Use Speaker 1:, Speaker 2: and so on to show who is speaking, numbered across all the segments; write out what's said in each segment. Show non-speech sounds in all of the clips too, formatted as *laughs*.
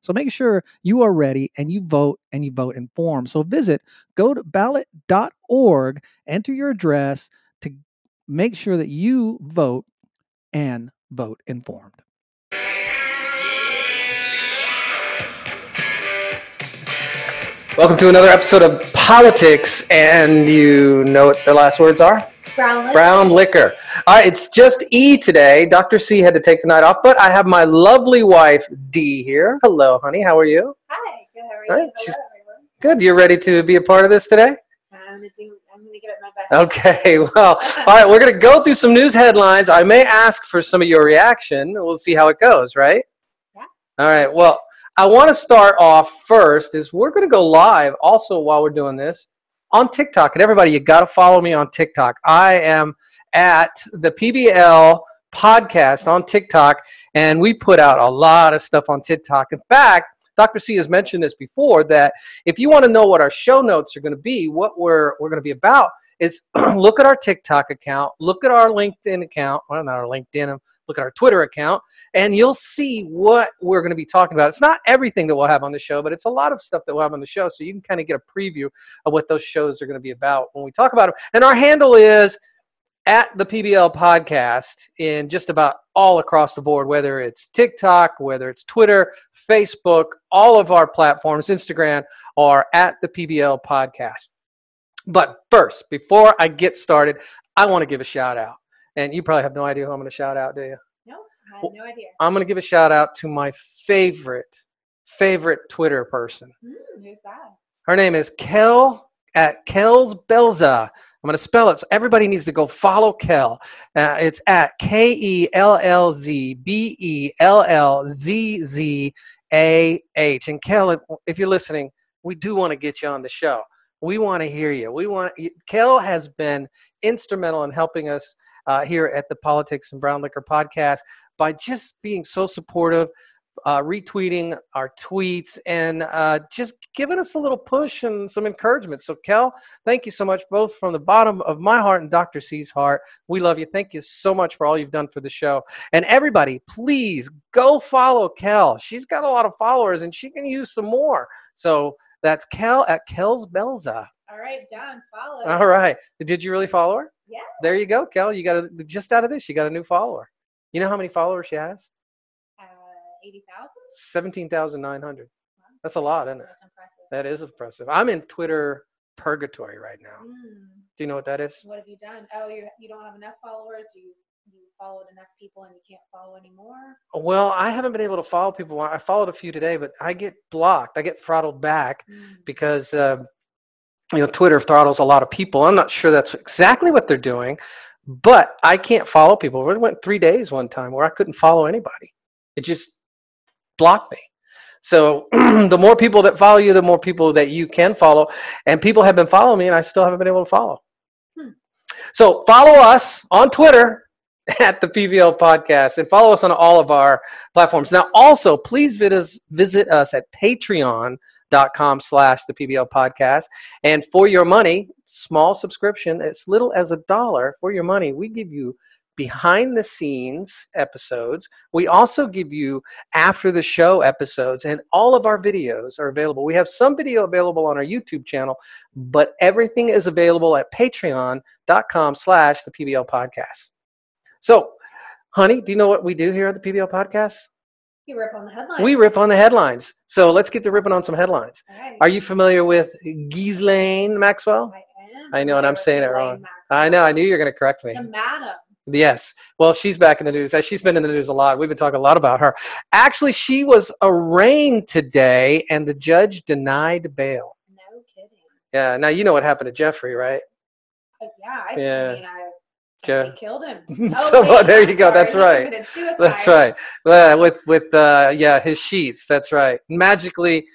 Speaker 1: So make sure you are ready and you vote and you vote informed. So visit go to ballot.org, enter your address to make sure that you vote and vote informed.
Speaker 2: Welcome to another episode of Politics, and you know what the last words are?
Speaker 3: Brown liquor.
Speaker 2: Brown liquor. All right, it's just E today. Dr. C had to take the night off, but I have my lovely wife, D, here. Hello, honey. How are you?
Speaker 3: Hi, good. How are you?
Speaker 2: All right,
Speaker 3: Hello.
Speaker 2: Good. You're ready to be a part of this today?
Speaker 3: I'm gonna do. I'm gonna give it my best.
Speaker 2: Okay, *laughs* well, all right, we're going to go through some news headlines. I may ask for some of your reaction. We'll see how it goes, right?
Speaker 3: Yeah.
Speaker 2: All right, well, I want to start off first is we're going to go live also while we're doing this on TikTok. And everybody, you got to follow me on TikTok. I am at the PBL podcast on TikTok, and we put out a lot of stuff on TikTok. In fact, Dr. C has mentioned this before that if you want to know what our show notes are going to be, what we're we're going to be about is *clears throat* look at our TikTok account, look at our LinkedIn account, well not our LinkedIn, um, look at our Twitter account, and you'll see what we're going to be talking about. It's not everything that we'll have on the show, but it's a lot of stuff that we'll have on the show, so you can kind of get a preview of what those shows are going to be about when we talk about them. And our handle is at the PBL podcast in just about all across the board, whether it's TikTok, whether it's Twitter, Facebook, all of our platforms, Instagram, are at the PBL podcast. But first, before I get started, I want to give a shout out. And you probably have no idea who I'm going to shout out, do you?
Speaker 3: No, I had no idea.
Speaker 2: I'm going to give a shout out to my favorite, favorite Twitter person.
Speaker 3: Hmm, who's that?
Speaker 2: Her name is Kell at KellzBellzzah. I'm going to spell it. So everybody needs to go follow Kell. Uh, it's at K E L L Z B E L L Z Z A H. And Kell, if, if you're listening, we do want to get you on the show. We want to hear you. We want Kell has been instrumental in helping us uh, here at the Politics and Brown Liquor podcast by just being so supportive, uh, retweeting our tweets, and uh, just giving us a little push and some encouragement. So, Kell, thank you so much, both from the bottom of my heart and Dr. C's heart. We love you. Thank you so much for all you've done for the show. And everybody, please go follow Kell. She's got a lot of followers and she can use some more. So, that's Kell at KellzBellzzah.
Speaker 3: All right, John, Follow.
Speaker 2: All right. Did you really follow her?
Speaker 3: Yeah.
Speaker 2: There you go, Kell. You got a, just out of this, you got a new follower. You know how many followers she has?
Speaker 3: Uh, eighty thousand.
Speaker 2: Seventeen thousand nine hundred. That's a lot, isn't it?
Speaker 3: That's impressive.
Speaker 2: That is impressive. I'm in Twitter purgatory right now.
Speaker 3: Hmm,
Speaker 2: Do you know what that is?
Speaker 3: what have you done? Oh, you you don't have enough followers. You you followed enough people and you can't follow anymore.
Speaker 2: Well, I haven't been able to follow people. I followed a few today, but I get blocked. I get throttled back
Speaker 3: Hmm.
Speaker 2: because uh, you know Twitter throttles a lot of people. I'm not sure that's exactly what they're doing, but I can't follow people. It went three days one time where I couldn't follow anybody. It just blocked me. So *clears throat* the more people that follow you, the more people that you can follow. And people have been following me, and I still haven't been able to follow.
Speaker 3: Hmm.
Speaker 2: So follow us on Twitter *laughs* at the PBL podcast and follow us on all of our platforms. Now, also, please visit us, at patreon.com slash the PBL podcast. And for your money, small subscription, as little as a dollar for your money, we give you behind the scenes episodes. We also give you after the show episodes, and all of our videos are available. We have some video available on our YouTube channel, but everything is available at patreon.com slash the PBL podcast. So, honey, do you know what we do here at the PBL podcast?
Speaker 3: You rip on the headline.
Speaker 2: We rip on the headlines. So let's get to ripping on some headlines.
Speaker 3: Right.
Speaker 2: Are you familiar with Ghislaine Maxwell?
Speaker 3: I am.
Speaker 2: I know, and I'm saying it wrong.
Speaker 3: Elaine
Speaker 2: I know, I knew you were going to correct me.
Speaker 3: The madam.
Speaker 2: Yes. Well, she's back in the news. She's been in the news a lot. We've been talking a lot about her. Actually, she was arraigned today, and the judge denied bail.
Speaker 3: No kidding.
Speaker 2: Yeah. Now you know what happened to Jeffrey, right?
Speaker 3: Uh, yeah. I,
Speaker 2: Yeah.
Speaker 3: Mean, I. They killed him. *laughs*
Speaker 2: So,
Speaker 3: wait, *laughs*
Speaker 2: there you go. That's right. That's right. Uh, with with uh, yeah, his sheets. That's right. Magically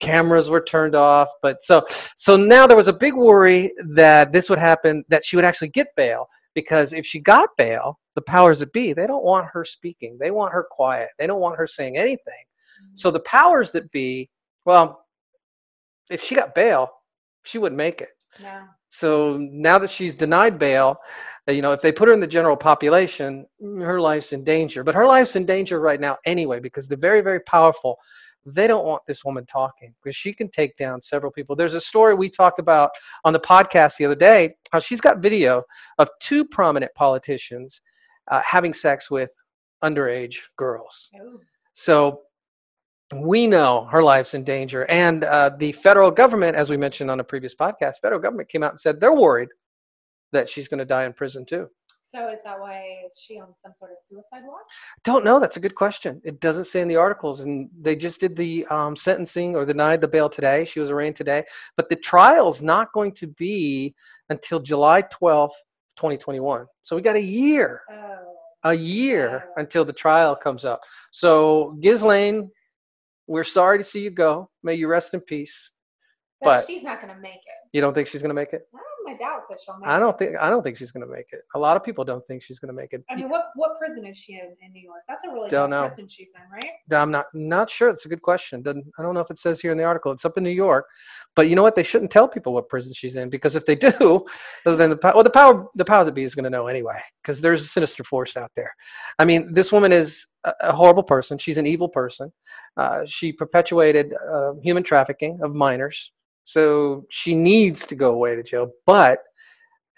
Speaker 2: cameras were turned off. But so so now there was a big worry that this would happen, that she would actually get bail because if she got bail, the powers that be they don't want her speaking. They want her quiet. They don't want her saying anything. So the powers that be, well, if she got bail, she wouldn't make it.
Speaker 3: No.
Speaker 2: So now that she's denied bail, uh, you know, if they put her in the general population, her life's in danger. But her life's in danger right now anyway because they're very, very powerful. They don't want this woman talking because she can take down several people. There's a story we talked about on the podcast the other day how she's got video of two prominent politicians uh, having sex with underage girls.
Speaker 3: Oh.
Speaker 2: So we know her life's in danger. And uh, the federal government, as we mentioned on a previous podcast, federal government came out and said they're worried that she's going to die in prison too.
Speaker 3: So is that why is she on some sort of suicide watch?
Speaker 2: Don't know. That's a good question. It doesn't say in the articles, and they just did the um, sentencing or denied the bail today. She was arraigned today, but the trial's not going to be until July twelfth, twenty twenty one. So we got a year,
Speaker 3: Oh.
Speaker 2: a year
Speaker 3: Oh.
Speaker 2: until the trial comes up. So Ghislaine, we're sorry to see you go. May you rest in peace.
Speaker 3: But,
Speaker 2: But-
Speaker 3: she's not going to make it.
Speaker 2: You don't think she's going to make it?
Speaker 3: I my doubt that she'll make
Speaker 2: I don't think I don't think she's going to make it. A lot of people don't think she's going to make it.
Speaker 3: I mean, what what prison is she in in New York? That's a really
Speaker 2: Don't know.
Speaker 3: prison she's in, right?
Speaker 2: I'm not not sure. It's a good question. Doesn't I don't know if it says here in the article. It's up in New York, but you know what? They shouldn't tell people what prison she's in because if they do, *laughs* then the well the power the power to be is going to know anyway because there's a sinister force out there. I mean, this woman is a, a horrible person. She's an evil person. Uh, she perpetuated uh, human trafficking of minors, so she needs to go away to jail. But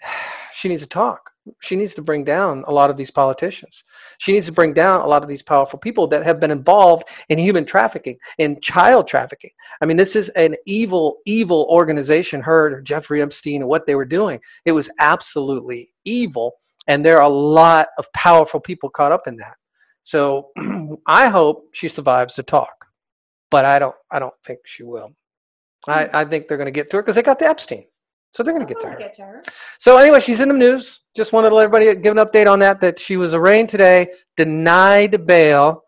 Speaker 2: *sighs* she needs to talk. She needs to bring down a lot of these politicians. She needs to bring down a lot of these powerful people that have been involved in human trafficking, in child trafficking. I mean, this is an evil, evil organization, her, Jeffrey Epstein, and what they were doing. It was absolutely evil. And there are a lot of powerful people caught up in that. So *clears throat* I hope she survives the talk, but I don't, I don't think she will. I, I think they're going to get to her because they got the Epstein. So they're going to get to her.
Speaker 3: Get to her.
Speaker 2: So anyway, she's in the news. Just wanted to let everybody give an update on that. That she was arraigned today, denied bail,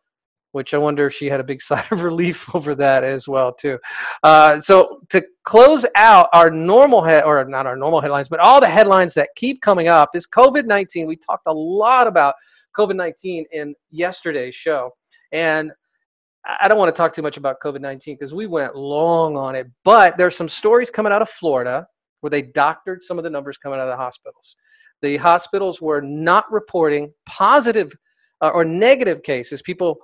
Speaker 2: which I wonder if she had a big *laughs* sigh of relief over that as well too. Uh, so to close out our normal head, or not our normal headlines, but all the headlines that keep coming up is COVID nineteen. We talked a lot about COVID nineteen in yesterday's show, and I don't want to talk too much about COVID 19 because we went long on it, but there's some stories coming out of Florida where they doctored some of the numbers coming out of the hospitals. The hospitals were not reporting positive uh, or negative cases, people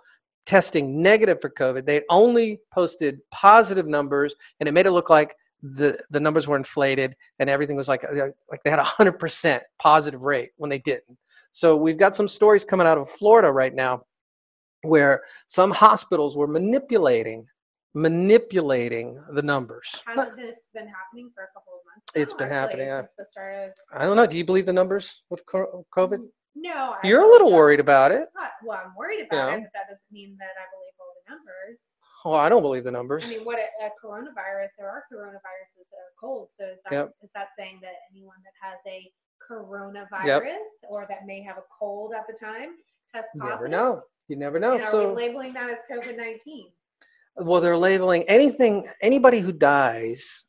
Speaker 2: testing negative for COVID. They only posted positive numbers, and it made it look like the, the numbers were inflated and everything was like, uh, like they had a 100% positive rate when they didn't. So we've got some stories coming out of Florida right now where some hospitals were manipulating manipulating the numbers.
Speaker 3: Hasn't this been happening for a couple of months?
Speaker 2: It's been
Speaker 3: actually,
Speaker 2: happening,
Speaker 3: since the start of.
Speaker 2: I don't know. Do you believe the numbers with COVID?
Speaker 3: No, I
Speaker 2: You're a little worried about it.
Speaker 3: Not- well, I'm worried about
Speaker 2: Yeah.
Speaker 3: it, but that doesn't mean that I believe all the numbers.
Speaker 2: Oh, I don't believe the numbers.
Speaker 3: I mean, what a, a coronavirus? There are coronaviruses that are cold. So is that is
Speaker 2: Yep.
Speaker 3: that saying that anyone that has a coronavirus or that may have a cold at the time test
Speaker 2: You
Speaker 3: positive?
Speaker 2: never know. You never know.
Speaker 3: And are
Speaker 2: So,
Speaker 3: we labeling that as COVID nineteen?
Speaker 2: well, they're labeling anything, anybody who dies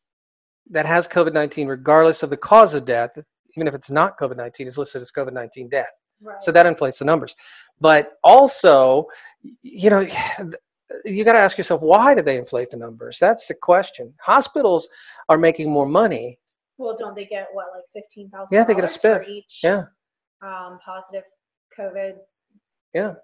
Speaker 2: that has COVID 19, regardless of the cause of death, even if it's not COVID 19, is listed as COVID 19 death.
Speaker 3: Right.
Speaker 2: So that inflates the numbers. But also, you know, *sighs* you got to ask yourself, why do they inflate the numbers? That's the question. Hospitals are making more money.
Speaker 3: well, don't they get what like fifteen thousand?
Speaker 2: Yeah, they get a
Speaker 3: for
Speaker 2: spiff.
Speaker 3: each.
Speaker 2: Yeah.
Speaker 3: Um, positive COVID.
Speaker 2: Yeah.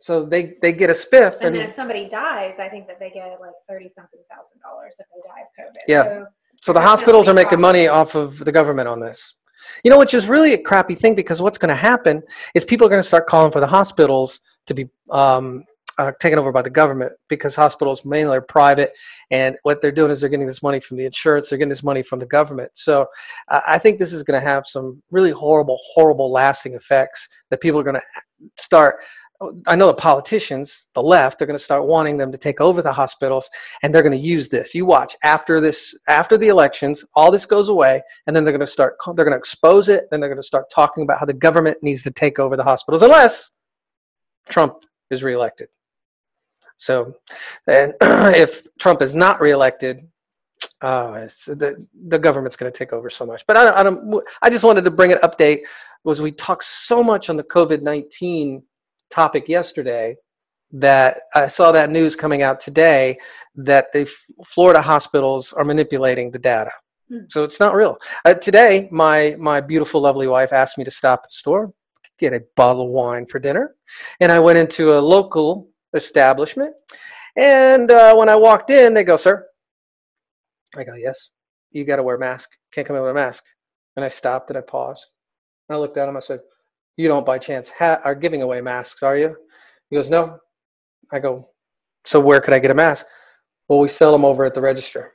Speaker 2: So they, they get a spiff.
Speaker 3: And then if somebody dies, I think that they get like thirty something thousand dollars if they die of COVID.
Speaker 2: Yeah.
Speaker 3: So,
Speaker 2: So the hospitals are making money off of the government on this. You know, which is really a crappy thing because what's going to happen is people are going to start calling for the hospitals to be um, uh, taken over by the government because hospitals mainly are private, and what they're doing is they're getting this money from the insurance, they're getting this money from the government. So uh, I think this is going to have some really horrible, horrible, lasting effects that people are going to start. I know the politicians, the left, they're going to start wanting them to take over the hospitals and they're going to use this. You watch after this, after the elections, all this goes away, and then they're going to start. They're going to expose it. Then they're going to start talking about how the government needs to take over the hospitals, unless Trump is reelected. So, and *clears throat* if Trump is not reelected, uh, the the government's going to take over so much. But I, I don't. I just wanted to bring an update. Was we talked so much on the COVID nineteen topic yesterday that I saw that news coming out today that the Florida hospitals are manipulating the data. Hmm. So it's not real. Uh, today, my my beautiful, lovely wife asked me to stop at the store, get a bottle of wine for dinner, and I went into a local establishment. And uh, when I walked in, they go, "Sir," I go, "Yes, you got to wear a mask. Can't come in with a mask." And I stopped and I paused. I looked at him. I said, "You don't by chance ha- are giving away masks, are you?" He goes, "No." I go, "So where could I get a mask?" Well, we sell them over at the register.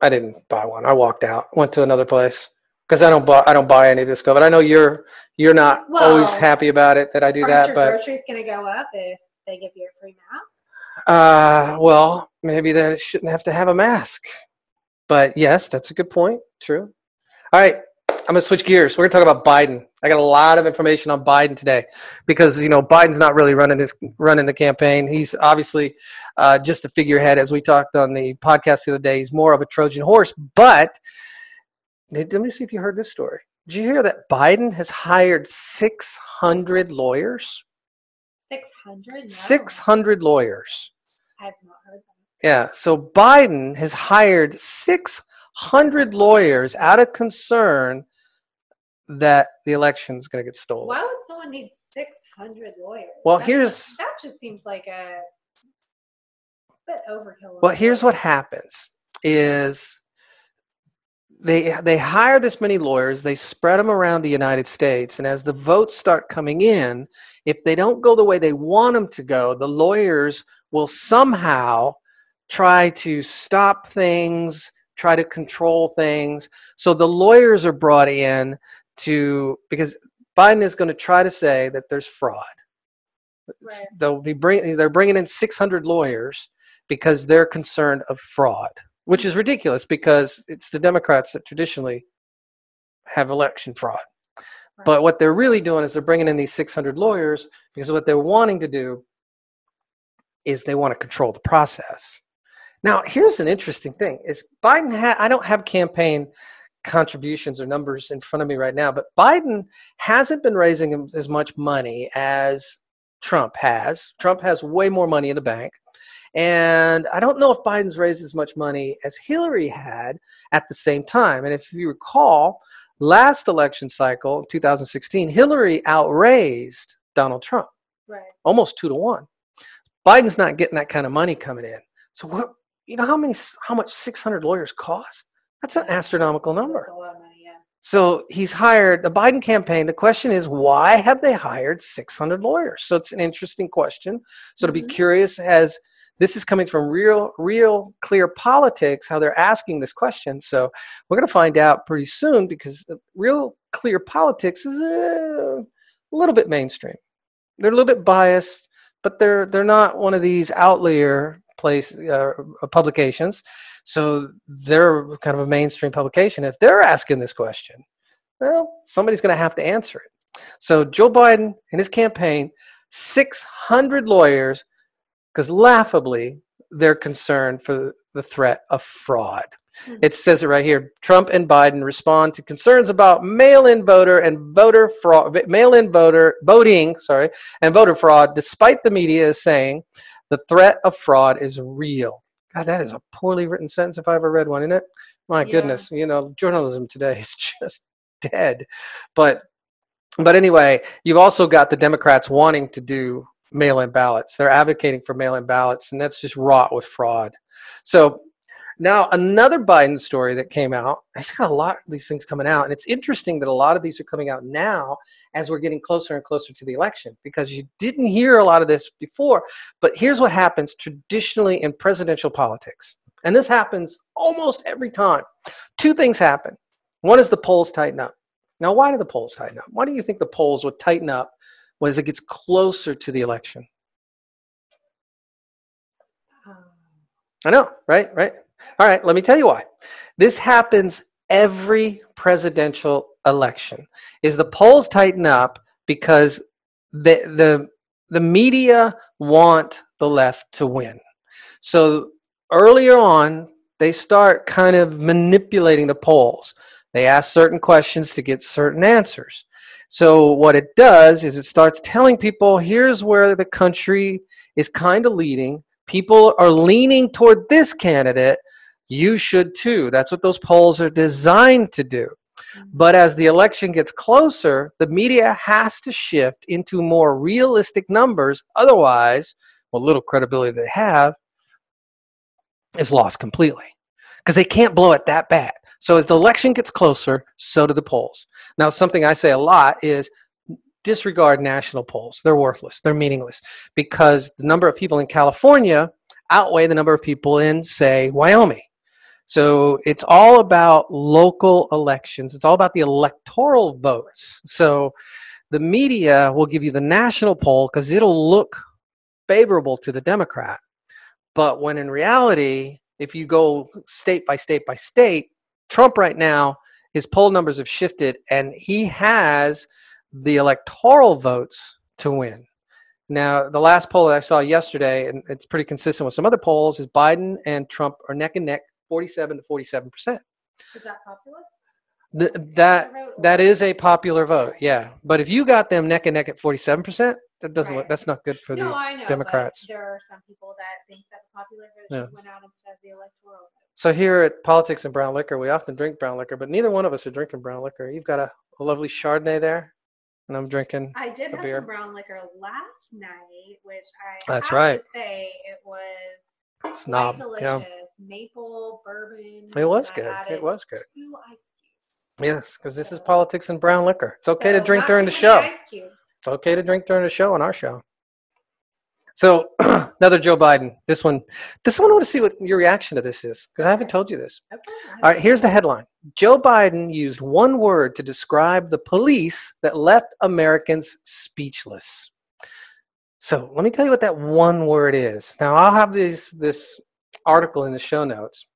Speaker 2: I didn't buy one. I walked out, went to another place because I don't buy I don't buy any of this stuff. But I know you're you're not well, always happy about it that I do that. But
Speaker 3: groceries going to go up if they give you a free mask.
Speaker 2: Uh, well, maybe they shouldn't have to have a mask. But yes, that's a good point. True. All right, I'm gonna switch gears. We're gonna talk about Biden. I got a lot of information on Biden today because you know Biden's not really running his running the campaign. He's obviously uh, just a figurehead, as we talked on the podcast the other day. He's more of a Trojan horse. But let me see if you heard this story. Did you hear that Biden has hired 600 lawyers?
Speaker 3: 600? No.
Speaker 2: 600 lawyers.
Speaker 3: I have not heard that.
Speaker 2: Yeah, so Biden has hired 600 lawyers out of concern that the election is going to get stolen.
Speaker 3: Why would someone need 600 lawyers?
Speaker 2: Well, that here's
Speaker 3: just, that just seems like a bit overkill.
Speaker 2: Well, here's what happens is they they hire this many lawyers, they spread them around the United States, and as the votes start coming in, if they don't go the way they want them to go, the lawyers will somehow try to stop things, try to control things. So the lawyers are brought in to because Biden is going to try to say that there's fraud. Right. They'll be bring, they're bringing in 600 lawyers because they're concerned of fraud, which is ridiculous because it's the Democrats that traditionally have election fraud. Right. But what they're really doing is they're bringing in these 600 lawyers because what they're wanting to do is they want to control the process. Now, here's an interesting thing: is Biden? Ha- I don't have campaign contributions or numbers in front of me right now, but Biden hasn't been raising as much money as Trump has. Trump has way more money in the bank. And I don't know if Biden's raised as much money as Hillary had at the same time. And if you recall, last election cycle, 2016, Hillary outraised Donald Trump.
Speaker 3: Right.
Speaker 2: Almost two to one. Biden's not getting that kind of money coming in. So what you know how many how much 600 lawyers cost? That's an astronomical number.
Speaker 3: Money.
Speaker 2: So he's hired the Biden campaign. The question is, why have they hired 600 lawyers? So it's an interesting question. So mm-hmm. to be mm-hmm. curious, as this is coming from real, real clear politics, how they're asking this question. So we're going to find out pretty soon because real clear politics is a, little bit mainstream. They're a little bit biased, but they're they're not one of these outlier place uh, publications. So they're kind of a mainstream publication. If they're asking this question, well, somebody's going to have to answer it. So Joe Biden and his campaign, 600 lawyers, because laughably they're concerned for the threat of fraud. Hmm. It says it right here. Trump and Biden respond to concerns about mail-in voter and voter fraud, mail-in voter voting, sorry, and voter fraud, despite the media saying the threat of fraud is real. God, that is a poorly written sentence if I ever read one, isn't it? My yeah. goodness, you know, journalism today is *laughs* just dead. But but anyway, you've also got the Democrats wanting to do mail-in ballots. They're advocating for mail-in ballots, and that's just wrought with fraud. So now, another Biden story that came out, I've got a lot of these things coming out, and it's interesting that a lot of these are coming out now as we're getting closer and closer to the election because you didn't hear a lot of this before. But here's what happens traditionally in presidential politics, and this happens almost every time. Two things happen. One is the polls tighten up. Now, why do the polls tighten up? Why do you think the polls would tighten up as it gets closer to the election? I know, right? Right? All right, let me tell you why. This happens every presidential election. Is the polls tighten up because the the the media want the left to win. So earlier on, they start kind of manipulating the polls. They ask certain questions to get certain answers. So what it does is it starts telling people here's where the country is kind of leading. People are leaning toward this candidate. You should too. That's what those polls are designed to do. Mm-hmm. But as the election gets closer, the media has to shift into more realistic numbers. Otherwise, what little credibility they have is lost completely because they can't blow it that bad. So as the election gets closer, so do the polls. Now, something I say a lot is disregard national polls. They're worthless. They're meaningless because the number of people in California outweigh the number of people in, say, Wyoming. So it's all about local elections. It's all about the electoral votes. So the media will give you the national poll because it'll look favorable to the Democrat. But when in reality, if you go state by state by state, Trump right now, his poll numbers have shifted and he has the electoral votes to win. Now, the last poll that I saw yesterday, and it's pretty consistent with some other polls, is Biden and Trump are neck and neck 47 to 47 percent.
Speaker 3: Is that populist?
Speaker 2: Th- that that is a popular vote, yeah. But if you got them neck and neck at 47 percent, that doesn't.
Speaker 3: Right.
Speaker 2: That's not good for
Speaker 3: no,
Speaker 2: the.
Speaker 3: I know.
Speaker 2: Democrats.
Speaker 3: There are some people that think that the popular vote
Speaker 2: Yeah.
Speaker 3: win out instead of the electoral vote.
Speaker 2: So here at Politics and Brown Liquor, we often drink brown liquor, but neither one of us are drinking brown liquor. You've got a, a lovely Chardonnay there, and I'm drinking.
Speaker 3: I did have
Speaker 2: beer.
Speaker 3: some brown liquor last night, which I
Speaker 2: That's
Speaker 3: have
Speaker 2: right.
Speaker 3: to say it was
Speaker 2: Snob, yeah.
Speaker 3: delicious. Maple bourbon.
Speaker 2: It was good. It was good.
Speaker 3: Two ice cubes.
Speaker 2: Yes, because this is politics and brown liquor. It's okay to drink during the show.
Speaker 3: Ice cubes.
Speaker 2: It's okay to drink during the show on our show. So *clears throat* another Joe Biden. This one, this one. I want to see what your reaction to this is because I haven't told you this.
Speaker 3: Okay.
Speaker 2: All right, here's the headline: Joe Biden used one word to describe the police that left Americans speechless. So let me tell you what that one word is. Now I'll have this this article in the show notes,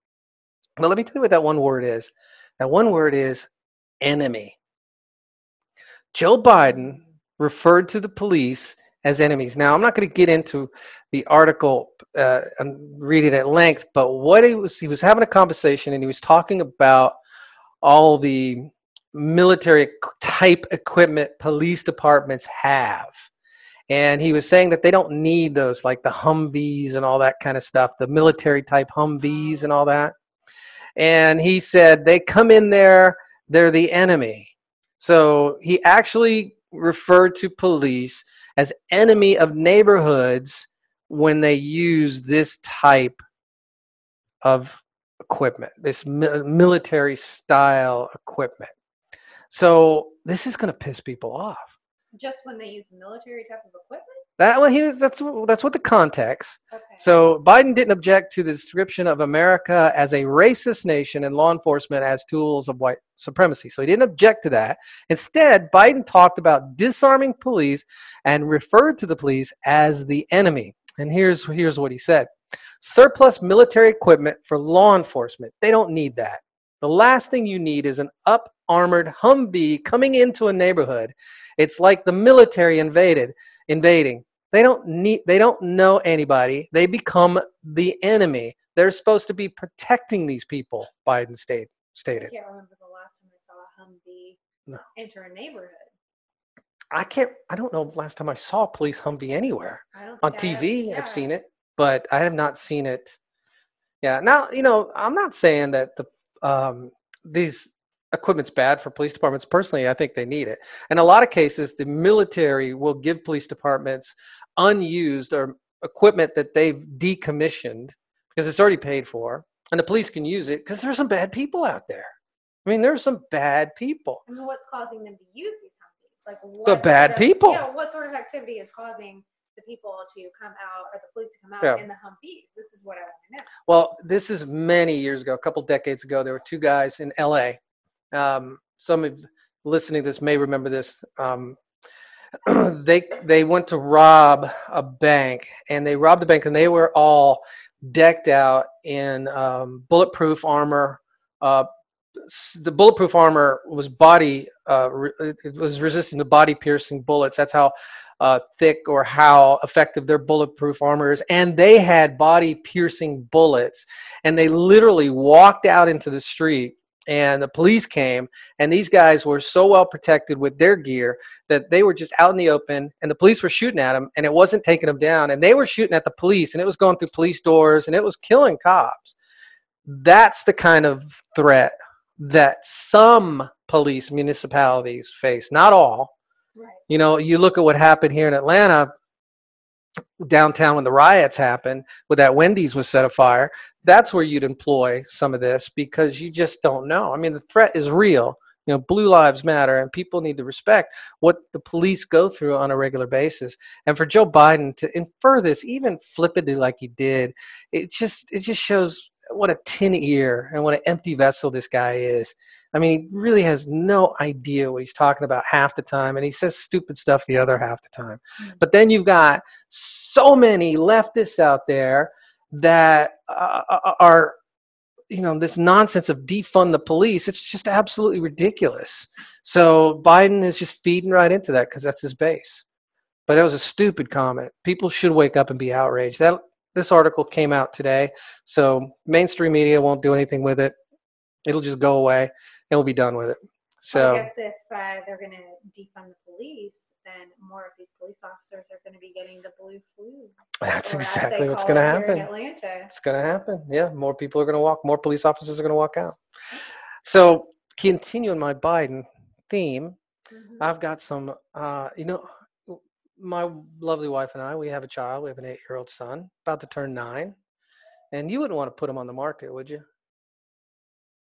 Speaker 2: but let me tell you what that one word is. That one word is enemy. Joe Biden referred to the police as enemies. Now, I'm not going to get into the article uh, and read it at length, but what he was, he was having a conversation and he was talking about all the military type equipment police departments have. And he was saying that they don't need those, like the Humvees and all that kind of stuff, the military type Humvees and all that. And he said they come in there, they're the enemy. So he actually referred to police as enemy of neighborhoods when they use this type of equipment, this mi- military style equipment. So this is going to piss people off.
Speaker 3: Just when they use military type of equipment.
Speaker 2: That well, he was, that's that's what the context.
Speaker 3: Okay.
Speaker 2: So Biden didn't object to the description of America as a racist nation and law enforcement as tools of white supremacy. So he didn't object to that. Instead, Biden talked about disarming police and referred to the police as the enemy. And here's here's what he said. Surplus military equipment for law enforcement. They don't need that. The last thing you need is an up armored Humvee coming into a neighborhood. It's like the military invaded invading. They don't need they don't know anybody. They become the enemy. They're supposed to be protecting these people, Biden state,
Speaker 3: I
Speaker 2: stated.
Speaker 3: can't remember the last time I saw a Humvee
Speaker 2: No.
Speaker 3: enter a neighborhood.
Speaker 2: I can't I don't know last time I saw a police Humvee anywhere.
Speaker 3: I don't
Speaker 2: On
Speaker 3: I
Speaker 2: TV,
Speaker 3: have-
Speaker 2: I've seen it, but I have not seen it. Yeah. Now, you know, I'm not saying that the um, these equipment's bad for police departments. Personally, I think they need it. In a lot of cases, the military will give police departments unused or equipment that they've decommissioned because it's already paid for, and the police can use it because there's some bad people out there. I mean, there's some bad people.
Speaker 3: I mean, what's causing them to use these Humvees? Like what
Speaker 2: The bad
Speaker 3: sort of-
Speaker 2: people.
Speaker 3: Yeah, what sort of activity is causing the people to come out or the police to come out
Speaker 2: Yeah.
Speaker 3: in the Humvees? This is what I want to know.
Speaker 2: Well, this is many years ago, a couple decades ago. There were two guys in L.A. Um, some of listening to this may remember this. Um, *clears throat* they they went to rob a bank, and they robbed the bank, and they were all decked out in um, bulletproof armor, uh, the bulletproof armor was body uh, it was resisting to body piercing bullets that's how uh, thick or how effective their bulletproof armor is and they had body piercing bullets and they literally walked out into the street and the police came and these guys were so well protected with their gear that they were just out in the open and the police were shooting at them and it wasn't taking them down and they were shooting at the police and it was going through police doors and it was killing cops that's the kind of threat that some police municipalities face, not all. Right. You know, you look at what happened here in Atlanta downtown when the riots happened with that Wendy's was set afire. That's where you'd employ some of this because you just don't know. I mean, the threat is real. You know, blue lives matter, and people need to respect what the police go through on a regular basis. And for Joe Biden to infer this, even flippantly like he did, it just it just shows what a tin ear and what an empty vessel this guy is. I mean, he really has no idea what he's talking about half the time, and he says stupid stuff the other half the time. Mm-hmm. But then you've got so many leftists out there that uh, uh, are, you know, this nonsense of defund the police. It's just absolutely ridiculous. So Biden is just feeding right into that because that's his base. But that was a stupid comment. People should wake up and be outraged. That this article came out today, so mainstream media won't do anything with it. It'll just go away, and we'll be done with it. So
Speaker 3: I guess if uh, they're going to defund the police, then more of these police officers are going to be getting the blue flu.
Speaker 2: That's exactly what's going to happen.
Speaker 3: Atlanta.
Speaker 2: It's going to happen. Yeah, more people are going to walk. More police officers are going to walk out. So continuing my Biden theme, mm-hmm. I've got some. Uh, you know, my lovely wife and I, we have a child. We have an eight-year-old son, about to turn nine, and you wouldn't want to put him on the market, would you?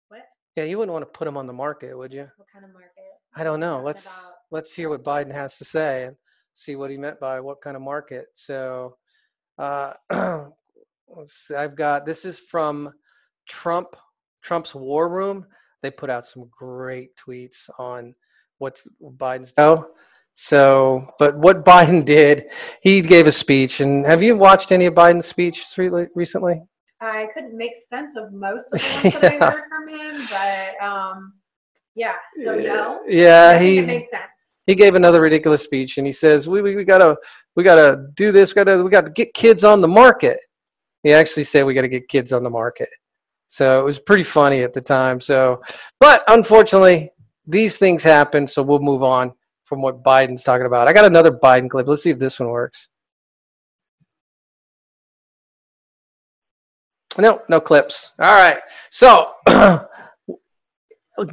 Speaker 3: What?
Speaker 2: Yeah, you wouldn't want to put him on the market, would you?
Speaker 3: What kind of market?
Speaker 2: I don't know. Let's about? let's hear what Biden has to say and see what he meant by what kind of market. So, uh, *clears throat* let's see. I've got this is from Trump Trump's War Room. They put out some great tweets on what's Biden's. Oh, so, but what *laughs* Biden did, he gave a speech. And have you watched any of Biden's speeches recently?
Speaker 3: I couldn't make sense of most of the ones yeah. that I *laughs* heard from him, but um, yeah, so no.
Speaker 2: Yeah, he
Speaker 3: makes sense.
Speaker 2: He gave another ridiculous speech, and he says, "We we, we gotta we gotta do this. We gotta we gotta get kids on the market." He actually said, "We gotta get kids on the market." So it was pretty funny at the time. So, but unfortunately, these things happen. So we'll move on from what Biden's talking about. I got another Biden clip. Let's see if this one works. No, no clips. All right. So *clears throat*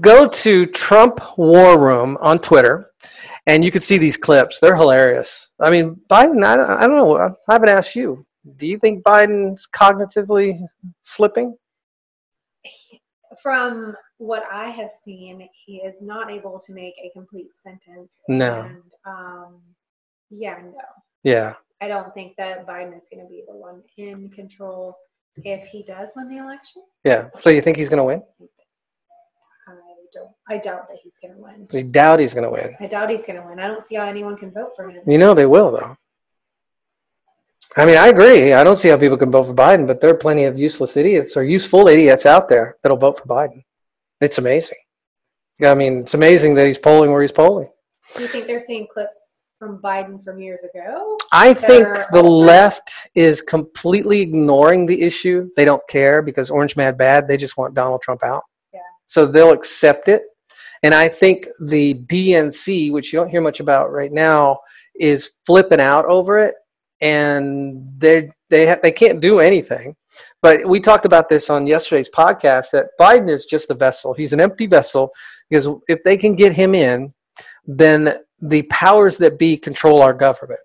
Speaker 2: go to Trump War Room on Twitter, and you can see these clips. They're hilarious. I mean, Biden, I, I don't know. I haven't asked you. Do you think Biden's cognitively slipping?
Speaker 3: From what I have seen, he is not able to make a complete sentence.
Speaker 2: No.
Speaker 3: And, um, yeah, no.
Speaker 2: Yeah.
Speaker 3: I don't think that Biden is going to be the one in control if he does win the election.
Speaker 2: Yeah. So you think he's going to win?
Speaker 3: I don't. I doubt that he's going to win.
Speaker 2: You doubt he's going to win.
Speaker 3: I doubt he's going to win. I don't see how anyone can vote for him.
Speaker 2: You know they will, though. I mean, I agree. I don't see how people can vote for Biden, but there are plenty of useless idiots or useful idiots out there that'll vote for Biden. It's amazing. I mean, it's amazing that he's polling where he's polling.
Speaker 3: Do you think they're seeing clips from Biden from years ago?
Speaker 2: I think the left is completely ignoring the issue. They don't care because Orange Mad Bad, they just want Donald Trump out.
Speaker 3: Yeah.
Speaker 2: So they'll accept it. And I think the DNC, which you don't hear much about right now, is flipping out over it and they they ha- they can't do anything. But we talked about this on yesterday's podcast that Biden is just a vessel. He's an empty vessel because if they can get him in, then the powers that be control our government.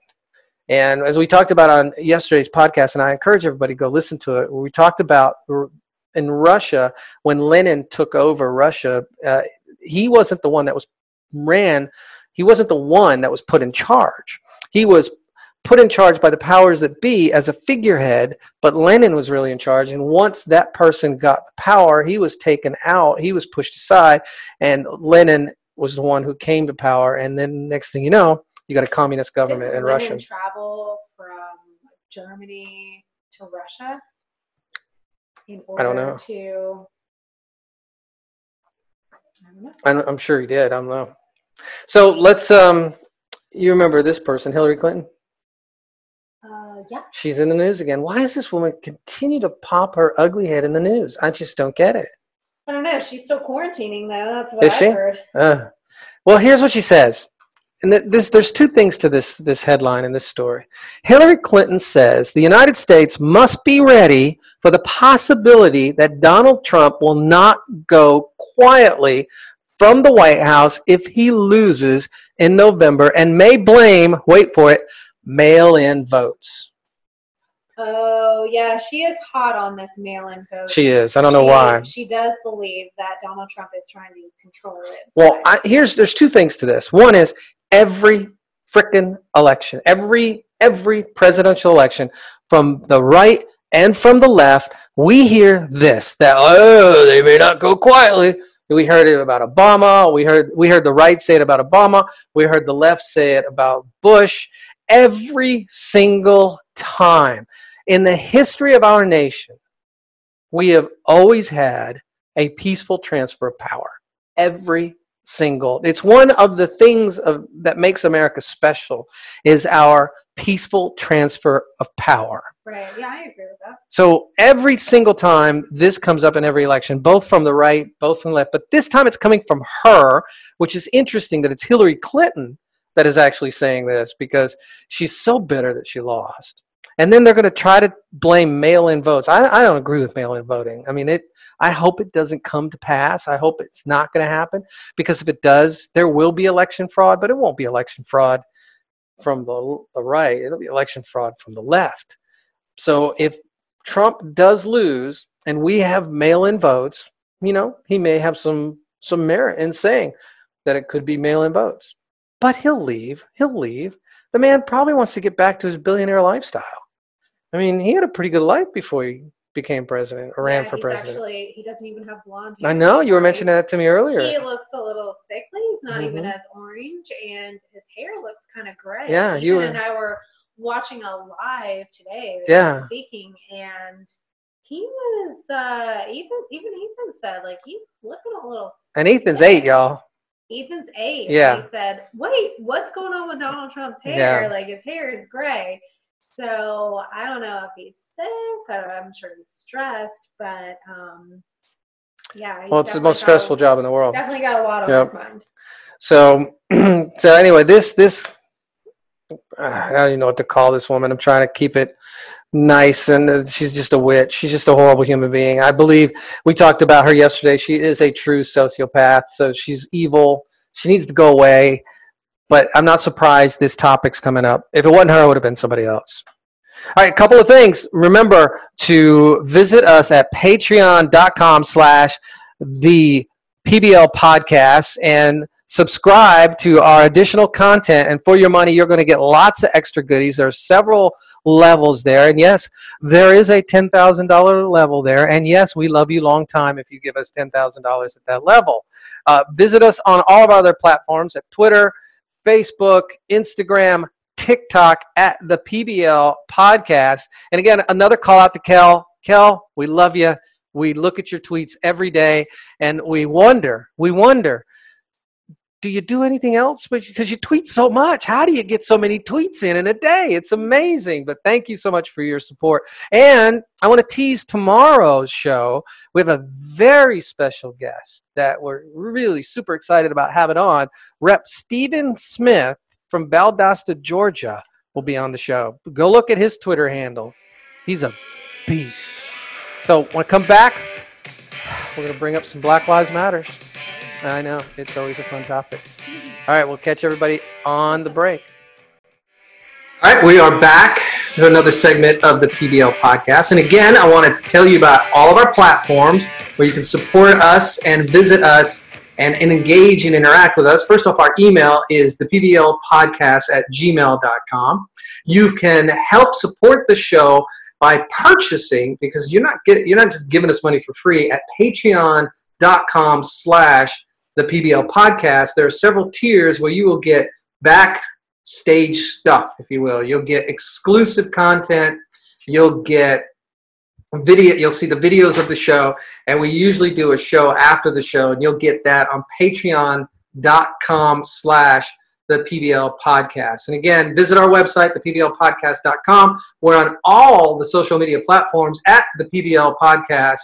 Speaker 2: And as we talked about on yesterday's podcast, and I encourage everybody to go listen to it, we talked about in Russia when Lenin took over Russia, uh, he wasn't the one that was ran. He wasn't the one that was put in charge. He was put in charge by the powers that be as a figurehead, but Lenin was really in charge. And once that person got the power, he was taken out, he was pushed aside, and Lenin was the one who came to power. And then next thing you know, you got a communist government
Speaker 3: Did
Speaker 2: in
Speaker 3: Lenin
Speaker 2: Russia.
Speaker 3: Travel from Germany to Russia in order
Speaker 2: I don't know.
Speaker 3: to
Speaker 2: I I'm sure he did. I don't know. So let's. Um, you remember this person, Hillary Clinton?
Speaker 3: Yeah.
Speaker 2: She's in the news again. Why does this woman continue to pop her ugly head in the news? I just don't get it.
Speaker 3: I don't know. She's still quarantining though. That's what
Speaker 2: Is
Speaker 3: I
Speaker 2: she?
Speaker 3: heard.
Speaker 2: Uh, well, here's what she says. And th- this, there's two things to this, this headline in this story. Hillary Clinton says the United States must be ready for the possibility that Donald Trump will not go quietly from the White House if he loses in November and may blame, wait for it, mail in votes.
Speaker 3: Oh yeah, she is hot on this mail-in vote.
Speaker 2: She is. I don't know
Speaker 3: She-
Speaker 2: why.
Speaker 3: She does believe that Donald Trump is trying to control it.
Speaker 2: Well, I, here's there's two things to this. One is every frickin' election, every every presidential election, from the right and from the left, we hear this that oh they may not go quietly. We heard it about Obama. We heard we heard the right say it about Obama. We heard the left say it about Bush. Every single time in the history of our nation, we have always had a peaceful transfer of power. Every single. It's one of the things of, that makes America special is our peaceful transfer of power.
Speaker 3: right. Yeah, I agree with that.
Speaker 2: So every single time this comes up in every election, both from the right, both from the left, but this time it's coming from her, which is interesting that it's Hillary Clinton that is actually saying this because she's so bitter that she lost. And then they're going to try to blame mail-in votes. I, I don't agree with mail-in voting. I mean, it. I hope it doesn't come to pass. I hope it's not going to happen because if it does, there will be election fraud, but it won't be election fraud from the, the right. It'll be election fraud from the left. So if Trump does lose and we have mail-in votes, you know, he may have some some merit in saying that it could be mail-in votes. But he'll leave. He'll leave. The man probably wants to get back to his billionaire lifestyle. I mean, he had a pretty good life before he became president or ran for
Speaker 3: he's
Speaker 2: president.
Speaker 3: Actually, he doesn't even have blonde
Speaker 2: I know you were mentioning that to me earlier.
Speaker 3: He looks a little sickly. He's not even
Speaker 2: Mhm.
Speaker 3: as orange, and his hair looks kind of gray.
Speaker 2: Yeah, you were-
Speaker 3: and I were watching a live today. that he was
Speaker 2: Yeah.
Speaker 3: speaking, and he was uh, Ethan. Even Ethan said like he's looking a little.
Speaker 2: and Ethan's eight, y'all.
Speaker 3: Ethan's eight.
Speaker 2: Yeah.
Speaker 3: He said, "Wait, what's going on with Donald Trump's hair?
Speaker 2: Yeah.
Speaker 3: Like his hair is gray." So I don't know if he's sick. I don't, I'm sure he's stressed, but um, yeah.
Speaker 2: Well, it's the most
Speaker 3: got a-
Speaker 2: stressful job in the world.
Speaker 3: Definitely got a lot on
Speaker 2: Yep.
Speaker 3: his mind.
Speaker 2: So, *clears throat* so anyway, this this I don't even know what to call this woman. I'm trying to keep it nice, and uh, she's just a witch. She's just a horrible human being. I believe we talked about her yesterday. She is a true sociopath. So she's evil. She needs to go away. But I'm not surprised this topic's coming up. If it wasn't her, it would have been somebody else. All right, a couple of things. Remember to visit us at patreon.com slash the PBL podcast and subscribe to our additional content. And for your money, you're going to get lots of extra goodies. There are several levels there. And yes, there is a $10,000 level there. And yes, we love you long time if you give us $10,000 at that level. Uh, visit us on all of our other platforms at Twitter, Facebook, Instagram, TikTok at the PBL podcast. And again, another call out to Kell. Kell, we love you. We look at your tweets every day and we wonder, we wonder, do you do anything else? Because you tweet so much, how do you get so many tweets in in a day? It's amazing. But thank you so much for your support. And I want to tease tomorrow's show. We have a very special guest that we're really super excited about having on. Rep Stephen Smith from Valdosta, Georgia, will be on the show. Go look at his Twitter handle. He's a beast. So when I come back, we're going to bring up some Black Lives Matters. I know, it's always a fun topic. All right, we'll catch everybody on the break. All right, we are back to another segment of the PBL podcast. And again, I want to tell you about all of our platforms where you can support us and visit us and, and engage and interact with us. First off, our email is the PBL podcast at gmail.com. You can help support the show by purchasing because you're not get, you're not just giving us money for free at patreon.com slash the PBL podcast. There are several tiers where you will get backstage stuff, if you will. You'll get exclusive content. You'll get video you'll see the videos of the show and we usually do a show after the show and you'll get that on patreon.com slash the pbl podcast and again visit our website thepblpodcast.com we're on all the social media platforms at the pbl podcast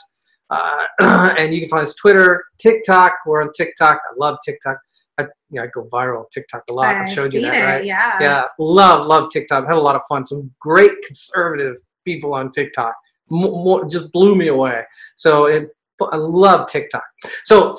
Speaker 2: uh, *clears throat* and you can find us twitter tiktok we're on tiktok i love tiktok I, you know, I go viral TikTok a lot. I
Speaker 3: I've
Speaker 2: showed you that,
Speaker 3: it,
Speaker 2: right?
Speaker 3: Yeah.
Speaker 2: Yeah, love, love TikTok. Had a lot of fun. Some great conservative people on TikTok. Mo more, just blew me away. So it, I love TikTok. So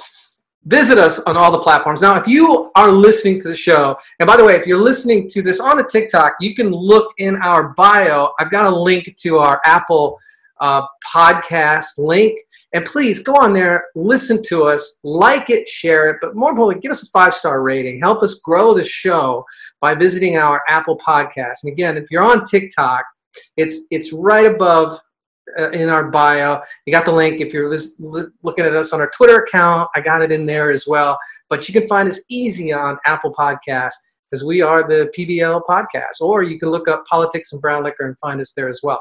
Speaker 2: visit us on all the platforms. Now, if you are listening to the show, and by the way, if you're listening to this on a TikTok, you can look in our bio. I've got a link to our Apple uh, podcast link. And please go on there, listen to us, like it, share it, but more importantly, give us a five star rating. Help us grow the show by visiting our Apple podcast. And again, if you're on TikTok, it's it's right above uh, in our bio. You got the link. If you're lis- li- looking at us on our Twitter account, I got it in there as well. But you can find us easy on Apple Podcasts because we are the PBL podcast. Or you can look up politics and brown liquor and find us there as well.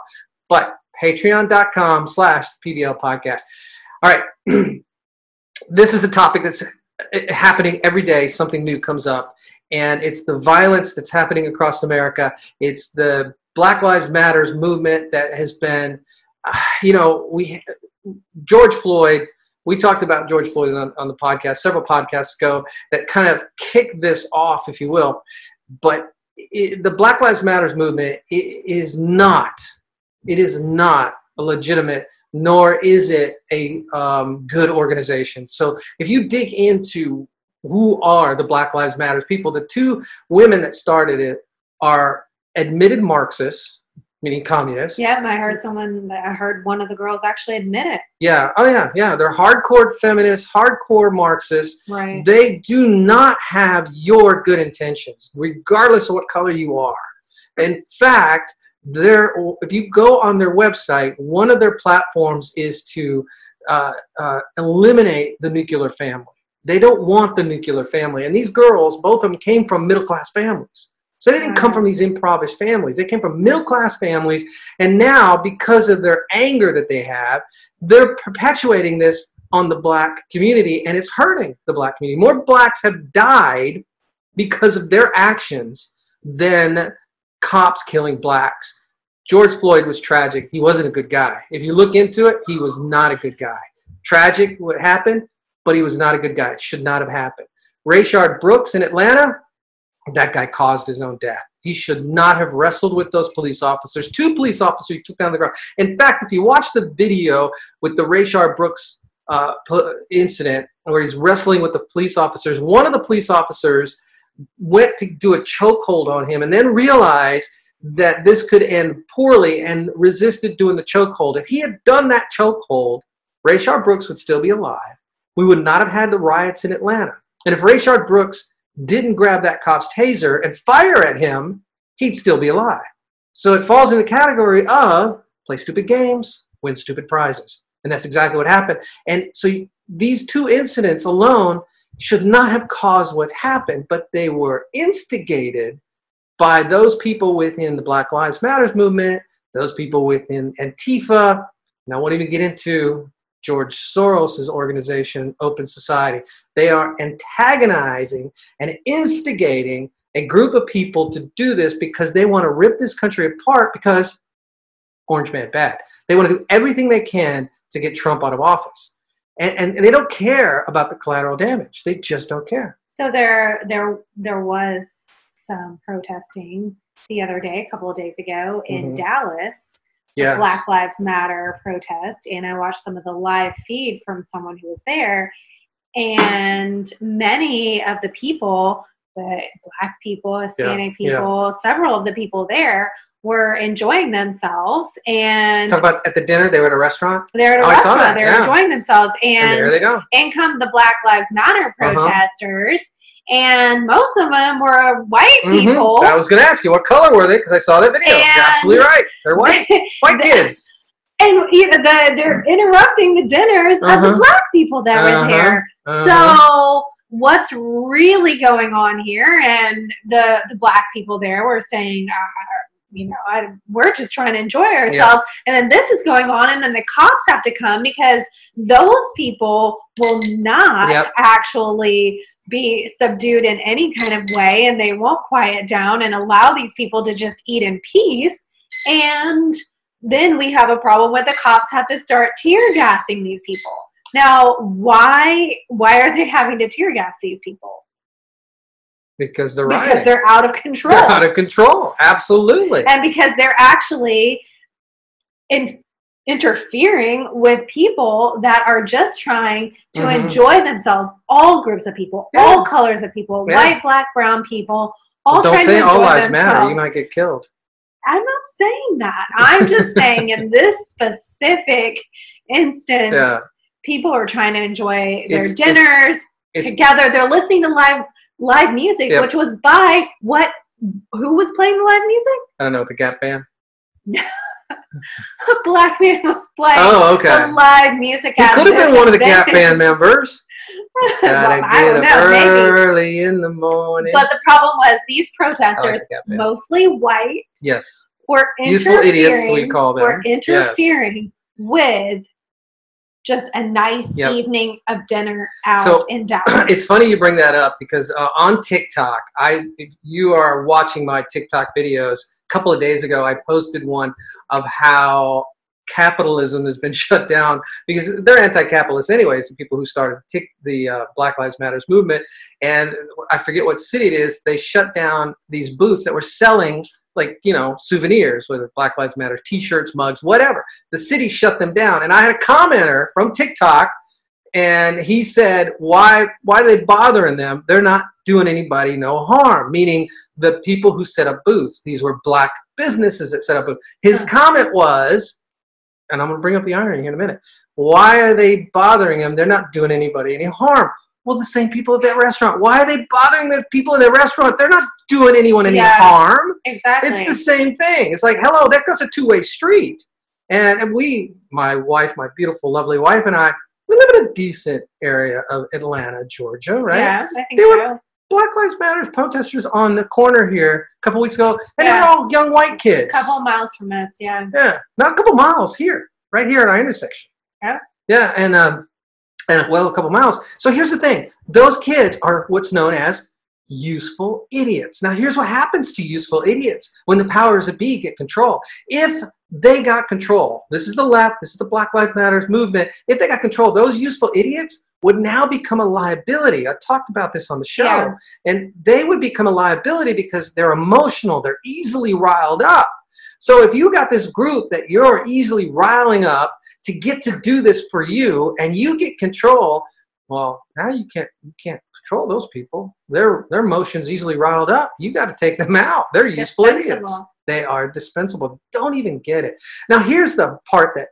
Speaker 2: But patreon.com slash PBL podcast. All right. *clears throat* this is a topic that's happening every day. Something new comes up. And it's the violence that's happening across America. It's the Black Lives Matters movement that has been, *sighs* you know, we, George Floyd, we talked about George Floyd on, on the podcast several podcasts ago that kind of kicked this off, if you will. But it, the Black Lives Matters movement is not, it is not a legitimate, nor is it a um, good organization. So if you dig into who are the Black Lives Matters people, the two women that started it are admitted Marxists, meaning communists.
Speaker 3: Yeah, I heard someone. I heard one of the girls actually admit it.
Speaker 2: Yeah. Oh, yeah. Yeah. They're hardcore feminists, hardcore Marxists.
Speaker 3: Right.
Speaker 2: They do not have your good intentions, regardless of what color you are. In fact, they're, if you go on their website, one of their platforms is to uh, uh, eliminate the nuclear family. They don't want the nuclear family. And these girls, both of them came from middle class families. So they didn't come from these impoverished families. They came from middle class families. And now, because of their anger that they have, they're perpetuating this on the black community and it's hurting the black community. More blacks have died because of their actions than cops killing blacks. George Floyd was tragic. He wasn't a good guy. If you look into it, he was not a good guy. Tragic what happened, but he was not a good guy. It should not have happened. Rayshard Brooks in Atlanta, that guy caused his own death. He should not have wrestled with those police officers. Two police officers took down the ground. In fact, if you watch the video with the Rayshard Brooks uh, incident where he's wrestling with the police officers, one of the police officers went to do a chokehold on him and then realized that this could end poorly and resisted doing the chokehold. If he had done that chokehold, Rayshard Brooks would still be alive. We would not have had the riots in Atlanta. And if Rayshard Brooks didn't grab that cop's taser and fire at him, he'd still be alive. So it falls in the category of play stupid games, win stupid prizes. And that's exactly what happened. And so these two incidents alone should not have caused what happened, but they were instigated by those people within the Black Lives Matters movement, those people within Antifa. And I won't even get into George Soros' organization, Open Society. They are antagonizing and instigating a group of people to do this because they want to rip this country apart because Orange Man bad. They want to do everything they can to get Trump out of office. And, and, and they don't care about the collateral damage. They just don't care.
Speaker 3: So there, there, there was some protesting the other day, a couple of days ago in
Speaker 2: Mhm.
Speaker 3: Dallas.
Speaker 2: Yes.
Speaker 3: Black Lives Matter protest, and I watched some of the live feed from someone who was there. And many of the people, the black people, Hispanic
Speaker 2: yeah.
Speaker 3: people, several of the people there were enjoying themselves, and
Speaker 2: Talk about at the dinner, they were at a restaurant.
Speaker 3: they're at a
Speaker 2: Oh,
Speaker 3: restaurant. They're
Speaker 2: yeah.
Speaker 3: enjoying themselves,
Speaker 2: And, there they go.
Speaker 3: in come the Black Lives Matter
Speaker 2: Uh-huh.
Speaker 3: protesters, and most of them were white
Speaker 2: Mhm.
Speaker 3: people.
Speaker 2: I was going to ask you, what color were they? Because I saw that video. You're absolutely right. They're *laughs* white. White kids.
Speaker 3: and either the, they're interrupting the dinners of the
Speaker 2: Uh-huh.
Speaker 3: black people that
Speaker 2: Uh-huh.
Speaker 3: were there.
Speaker 2: Uh-huh.
Speaker 3: So what's really going on here? And the the black people there were saying, uh, you know, I, we're just trying to enjoy ourselves. And then this is going on, and then the cops have to come because those people will not
Speaker 2: Yep.
Speaker 3: actually be subdued in any kind of way, and they won't quiet down and allow these people to just eat in peace. And then we have a problem where the cops have to start tear gassing these people. Now, why why are they having to tear gas these people?
Speaker 2: Because they're
Speaker 3: Because
Speaker 2: rioting.
Speaker 3: they're out of control.
Speaker 2: They're out of control. Absolutely.
Speaker 3: and because they're actually in, interfering with people that are just trying to
Speaker 2: Mhm.
Speaker 3: enjoy themselves all groups of people
Speaker 2: Yeah.
Speaker 3: all colors of people
Speaker 2: Yeah.
Speaker 3: white black brown people all
Speaker 2: Don't
Speaker 3: trying
Speaker 2: say
Speaker 3: to
Speaker 2: all lives matter. You might get killed.
Speaker 3: i'm not saying that i'm just saying in *laughs* this specific instance
Speaker 2: Yeah.
Speaker 3: people are trying to enjoy their
Speaker 2: It's- it's-
Speaker 3: dinners
Speaker 2: It's
Speaker 3: together they're listening to live live music
Speaker 2: Yep.
Speaker 3: which was by what who was playing the live music
Speaker 2: I don't know the Gap Band.
Speaker 3: a *laughs* black man was playing
Speaker 2: Oh, okay.
Speaker 3: the live music.
Speaker 2: He could have been one of the. Gap Band members. *laughs* Gotta
Speaker 3: Well, I
Speaker 2: get
Speaker 3: don't
Speaker 2: up
Speaker 3: know, maybe.
Speaker 2: early in the morning.
Speaker 3: But the problem was these
Speaker 2: like
Speaker 3: protesters,
Speaker 2: the
Speaker 3: mostly white,
Speaker 2: Yes.
Speaker 3: were interfering.
Speaker 2: Useful idiots, we call them.
Speaker 3: were
Speaker 2: Yes.
Speaker 3: interfering with just a nice
Speaker 2: Yep.
Speaker 3: evening of dinner out
Speaker 2: So,
Speaker 3: in *clears throat* Dallas.
Speaker 2: it's funny you bring that up because uh, on TikTok, I if you are watching my TikTok videos. A couple of days ago, I posted one of how capitalism has been *laughs* shut down because they're anti-capitalist anyways. The people who started the uh, Black Lives Matters movement, and I forget what city it is. They shut down these booths that were selling like you know souvenirs, whether Black Lives Matter T-shirts, mugs, whatever. The city shut them down, and I had a commenter from TikTok and he said why why are they bothering them? They're not doing anybody no harm. Meaning the people who set up booths these were black businesses that set up booths. His comment was and i'm going to bring up the irony here in a minute why are they bothering them? They're not doing anybody any harm well the same people at that restaurant why are they bothering the people in that restaurant they're not doing anyone any
Speaker 3: Yeah.
Speaker 2: harm
Speaker 3: exactly.
Speaker 2: it's the same thing. It's like, hello, that goes a two way street. And, and we, my wife, my beautiful, lovely wife, and I, we live in a decent area of Atlanta, Georgia, right?
Speaker 3: Yeah, I think
Speaker 2: They were-
Speaker 3: so.
Speaker 2: Black Lives Matter protesters on the corner here a couple weeks ago, and
Speaker 3: Yeah.
Speaker 2: they're all young white kids.
Speaker 3: A couple miles from us, yeah.
Speaker 2: Yeah, not a couple miles here, right here at our intersection.
Speaker 3: Yeah.
Speaker 2: Yeah, and um, and well, a couple miles. So here's the thing: those kids are what's known as useful idiots. Now, here's what happens to useful idiots when the powers that be get control. If they got control, this is the left, this is the Black Lives Matters movement. If they got control, those useful idiots would now become a liability. I talked about this on the show.
Speaker 3: Yeah.
Speaker 2: And they would become a liability because they're emotional, they're easily riled up. So if you got this group that you're easily riling up to get to do this for you and you get control, well, now you can't you can't control those people. Their their emotions easily riled up. You got to take them out. They're useful idiots. They are dispensable. Don't even get it. Now here's the part that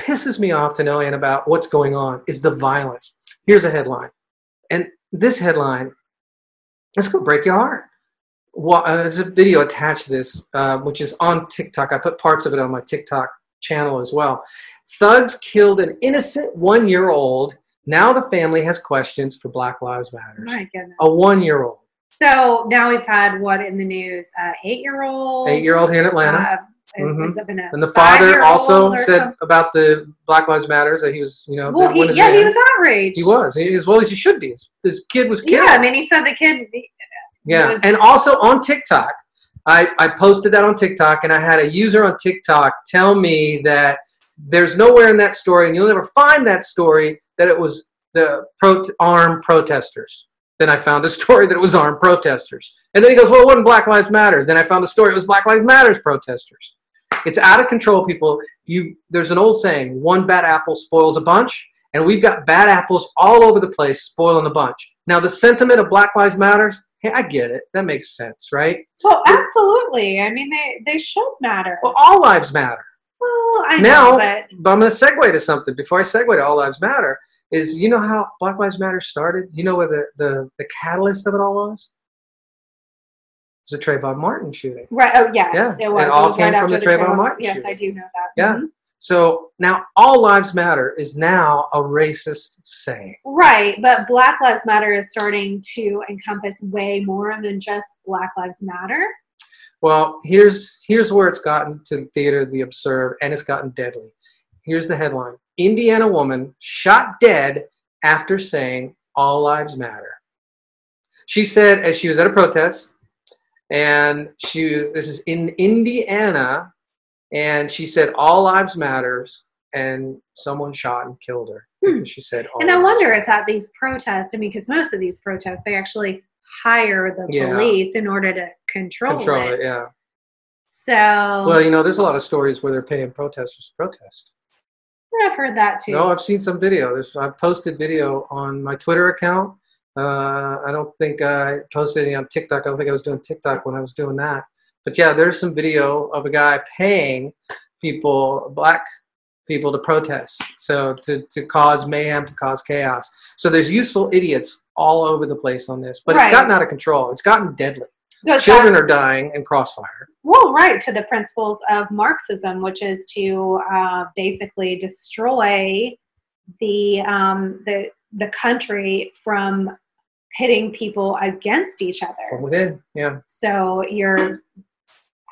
Speaker 2: pisses me off to no end about what's going on is the violence. Here's a headline. And this headline it's going to break your heart. Well, uh, there's a video attached to this, uh, which is on TikTok. I put parts of it on my TikTok channel as well. Thugs killed an innocent one year old. Now the family has questions for Black Lives Matter.
Speaker 3: My goodness.
Speaker 2: A one year old,
Speaker 3: So now we've had what in the news? Uh, eight year old.
Speaker 2: eight year old here in Atlanta.
Speaker 3: Uh,
Speaker 2: Mhm.
Speaker 3: has it been a
Speaker 2: and the father also said
Speaker 3: something?
Speaker 2: about the Black Lives Matters that he was, you know,
Speaker 3: Well, he,
Speaker 2: his
Speaker 3: yeah, he was outraged.
Speaker 2: He was he, as well as he should be. This, this kid was killed.
Speaker 3: Yeah, I mean, he said the kid.
Speaker 2: Yeah,
Speaker 3: was-
Speaker 2: and also on TikTok, I, I posted that on TikTok, and I had a user on TikTok tell me that there's nowhere in that story, and you'll never find that story that it was the pro- armed protesters. Then I found a *laughs* story that it was armed protesters, and then he goes, "Well, it wasn't Black Lives Matters." Then I found a story it was Black Lives Matters protesters. It's out of control, people. You there's an old saying: "One bad apple spoils a bunch." And we've got bad apples all over the place, spoiling the bunch. Now, the sentiment of Black Lives Matters, hey, I get it. That makes sense, right?
Speaker 3: Well, absolutely. I mean, they they should matter.
Speaker 2: Well, all lives matter.
Speaker 3: Well, I
Speaker 2: Now-
Speaker 3: know, but
Speaker 2: But I'm going to segue to something before I segue to all lives matter. Is you know how Black Lives Matter started? You know where the, the, the catalyst of it all was? It was the Trayvon Martin shooting.
Speaker 3: right. Oh, yes,
Speaker 2: Yeah,
Speaker 3: it was.
Speaker 2: it all
Speaker 3: was
Speaker 2: came
Speaker 3: right
Speaker 2: from the Trayvon
Speaker 3: Trayvon-
Speaker 2: Martin
Speaker 3: Yes,
Speaker 2: shooting.
Speaker 3: I do know that.
Speaker 2: Yeah.
Speaker 3: Mhm.
Speaker 2: So now all lives matter is now a racist saying.
Speaker 3: Right, but Black Lives Matter is starting to encompass way more than just Black Lives Matter.
Speaker 2: Well, here's here's where it's gotten to the theater of the absurd, and it's gotten deadly. Here's the headline: Indiana woman shot dead after saying "All lives matter." She said, as she was at a protest, and she this is in Indiana, and she said "All lives matters," and someone shot and killed her.
Speaker 3: Hmm.
Speaker 2: She said, "All
Speaker 3: And I wonder
Speaker 2: matter."
Speaker 3: if at these protests, I mean, because most of these protests, they actually hire the
Speaker 2: Yeah.
Speaker 3: police in order to control, it.
Speaker 2: control
Speaker 3: it.
Speaker 2: it. Yeah.
Speaker 3: So
Speaker 2: Well, you know, there's a lot of stories where they're paying protesters to protest.
Speaker 3: I've heard that too.
Speaker 2: No, I've seen some video. There's, I've posted video on my Twitter account. Uh, I don't think I posted any on TikTok. I don't think I was doing TikTok when I was doing that. But yeah, there's some video of a guy paying people, black people, to protest. So to, to cause mayhem, to cause chaos. So there's useful idiots all over the place on this. But
Speaker 3: Right.
Speaker 2: it's gotten out of control. It's gotten deadly.
Speaker 3: Goes
Speaker 2: Children
Speaker 3: back-
Speaker 2: are dying in crossfire.
Speaker 3: well, right to the principles of Marxism, which is to uh, basically destroy the um, the the country from pitting people against each other.
Speaker 2: From within, yeah.
Speaker 3: So you're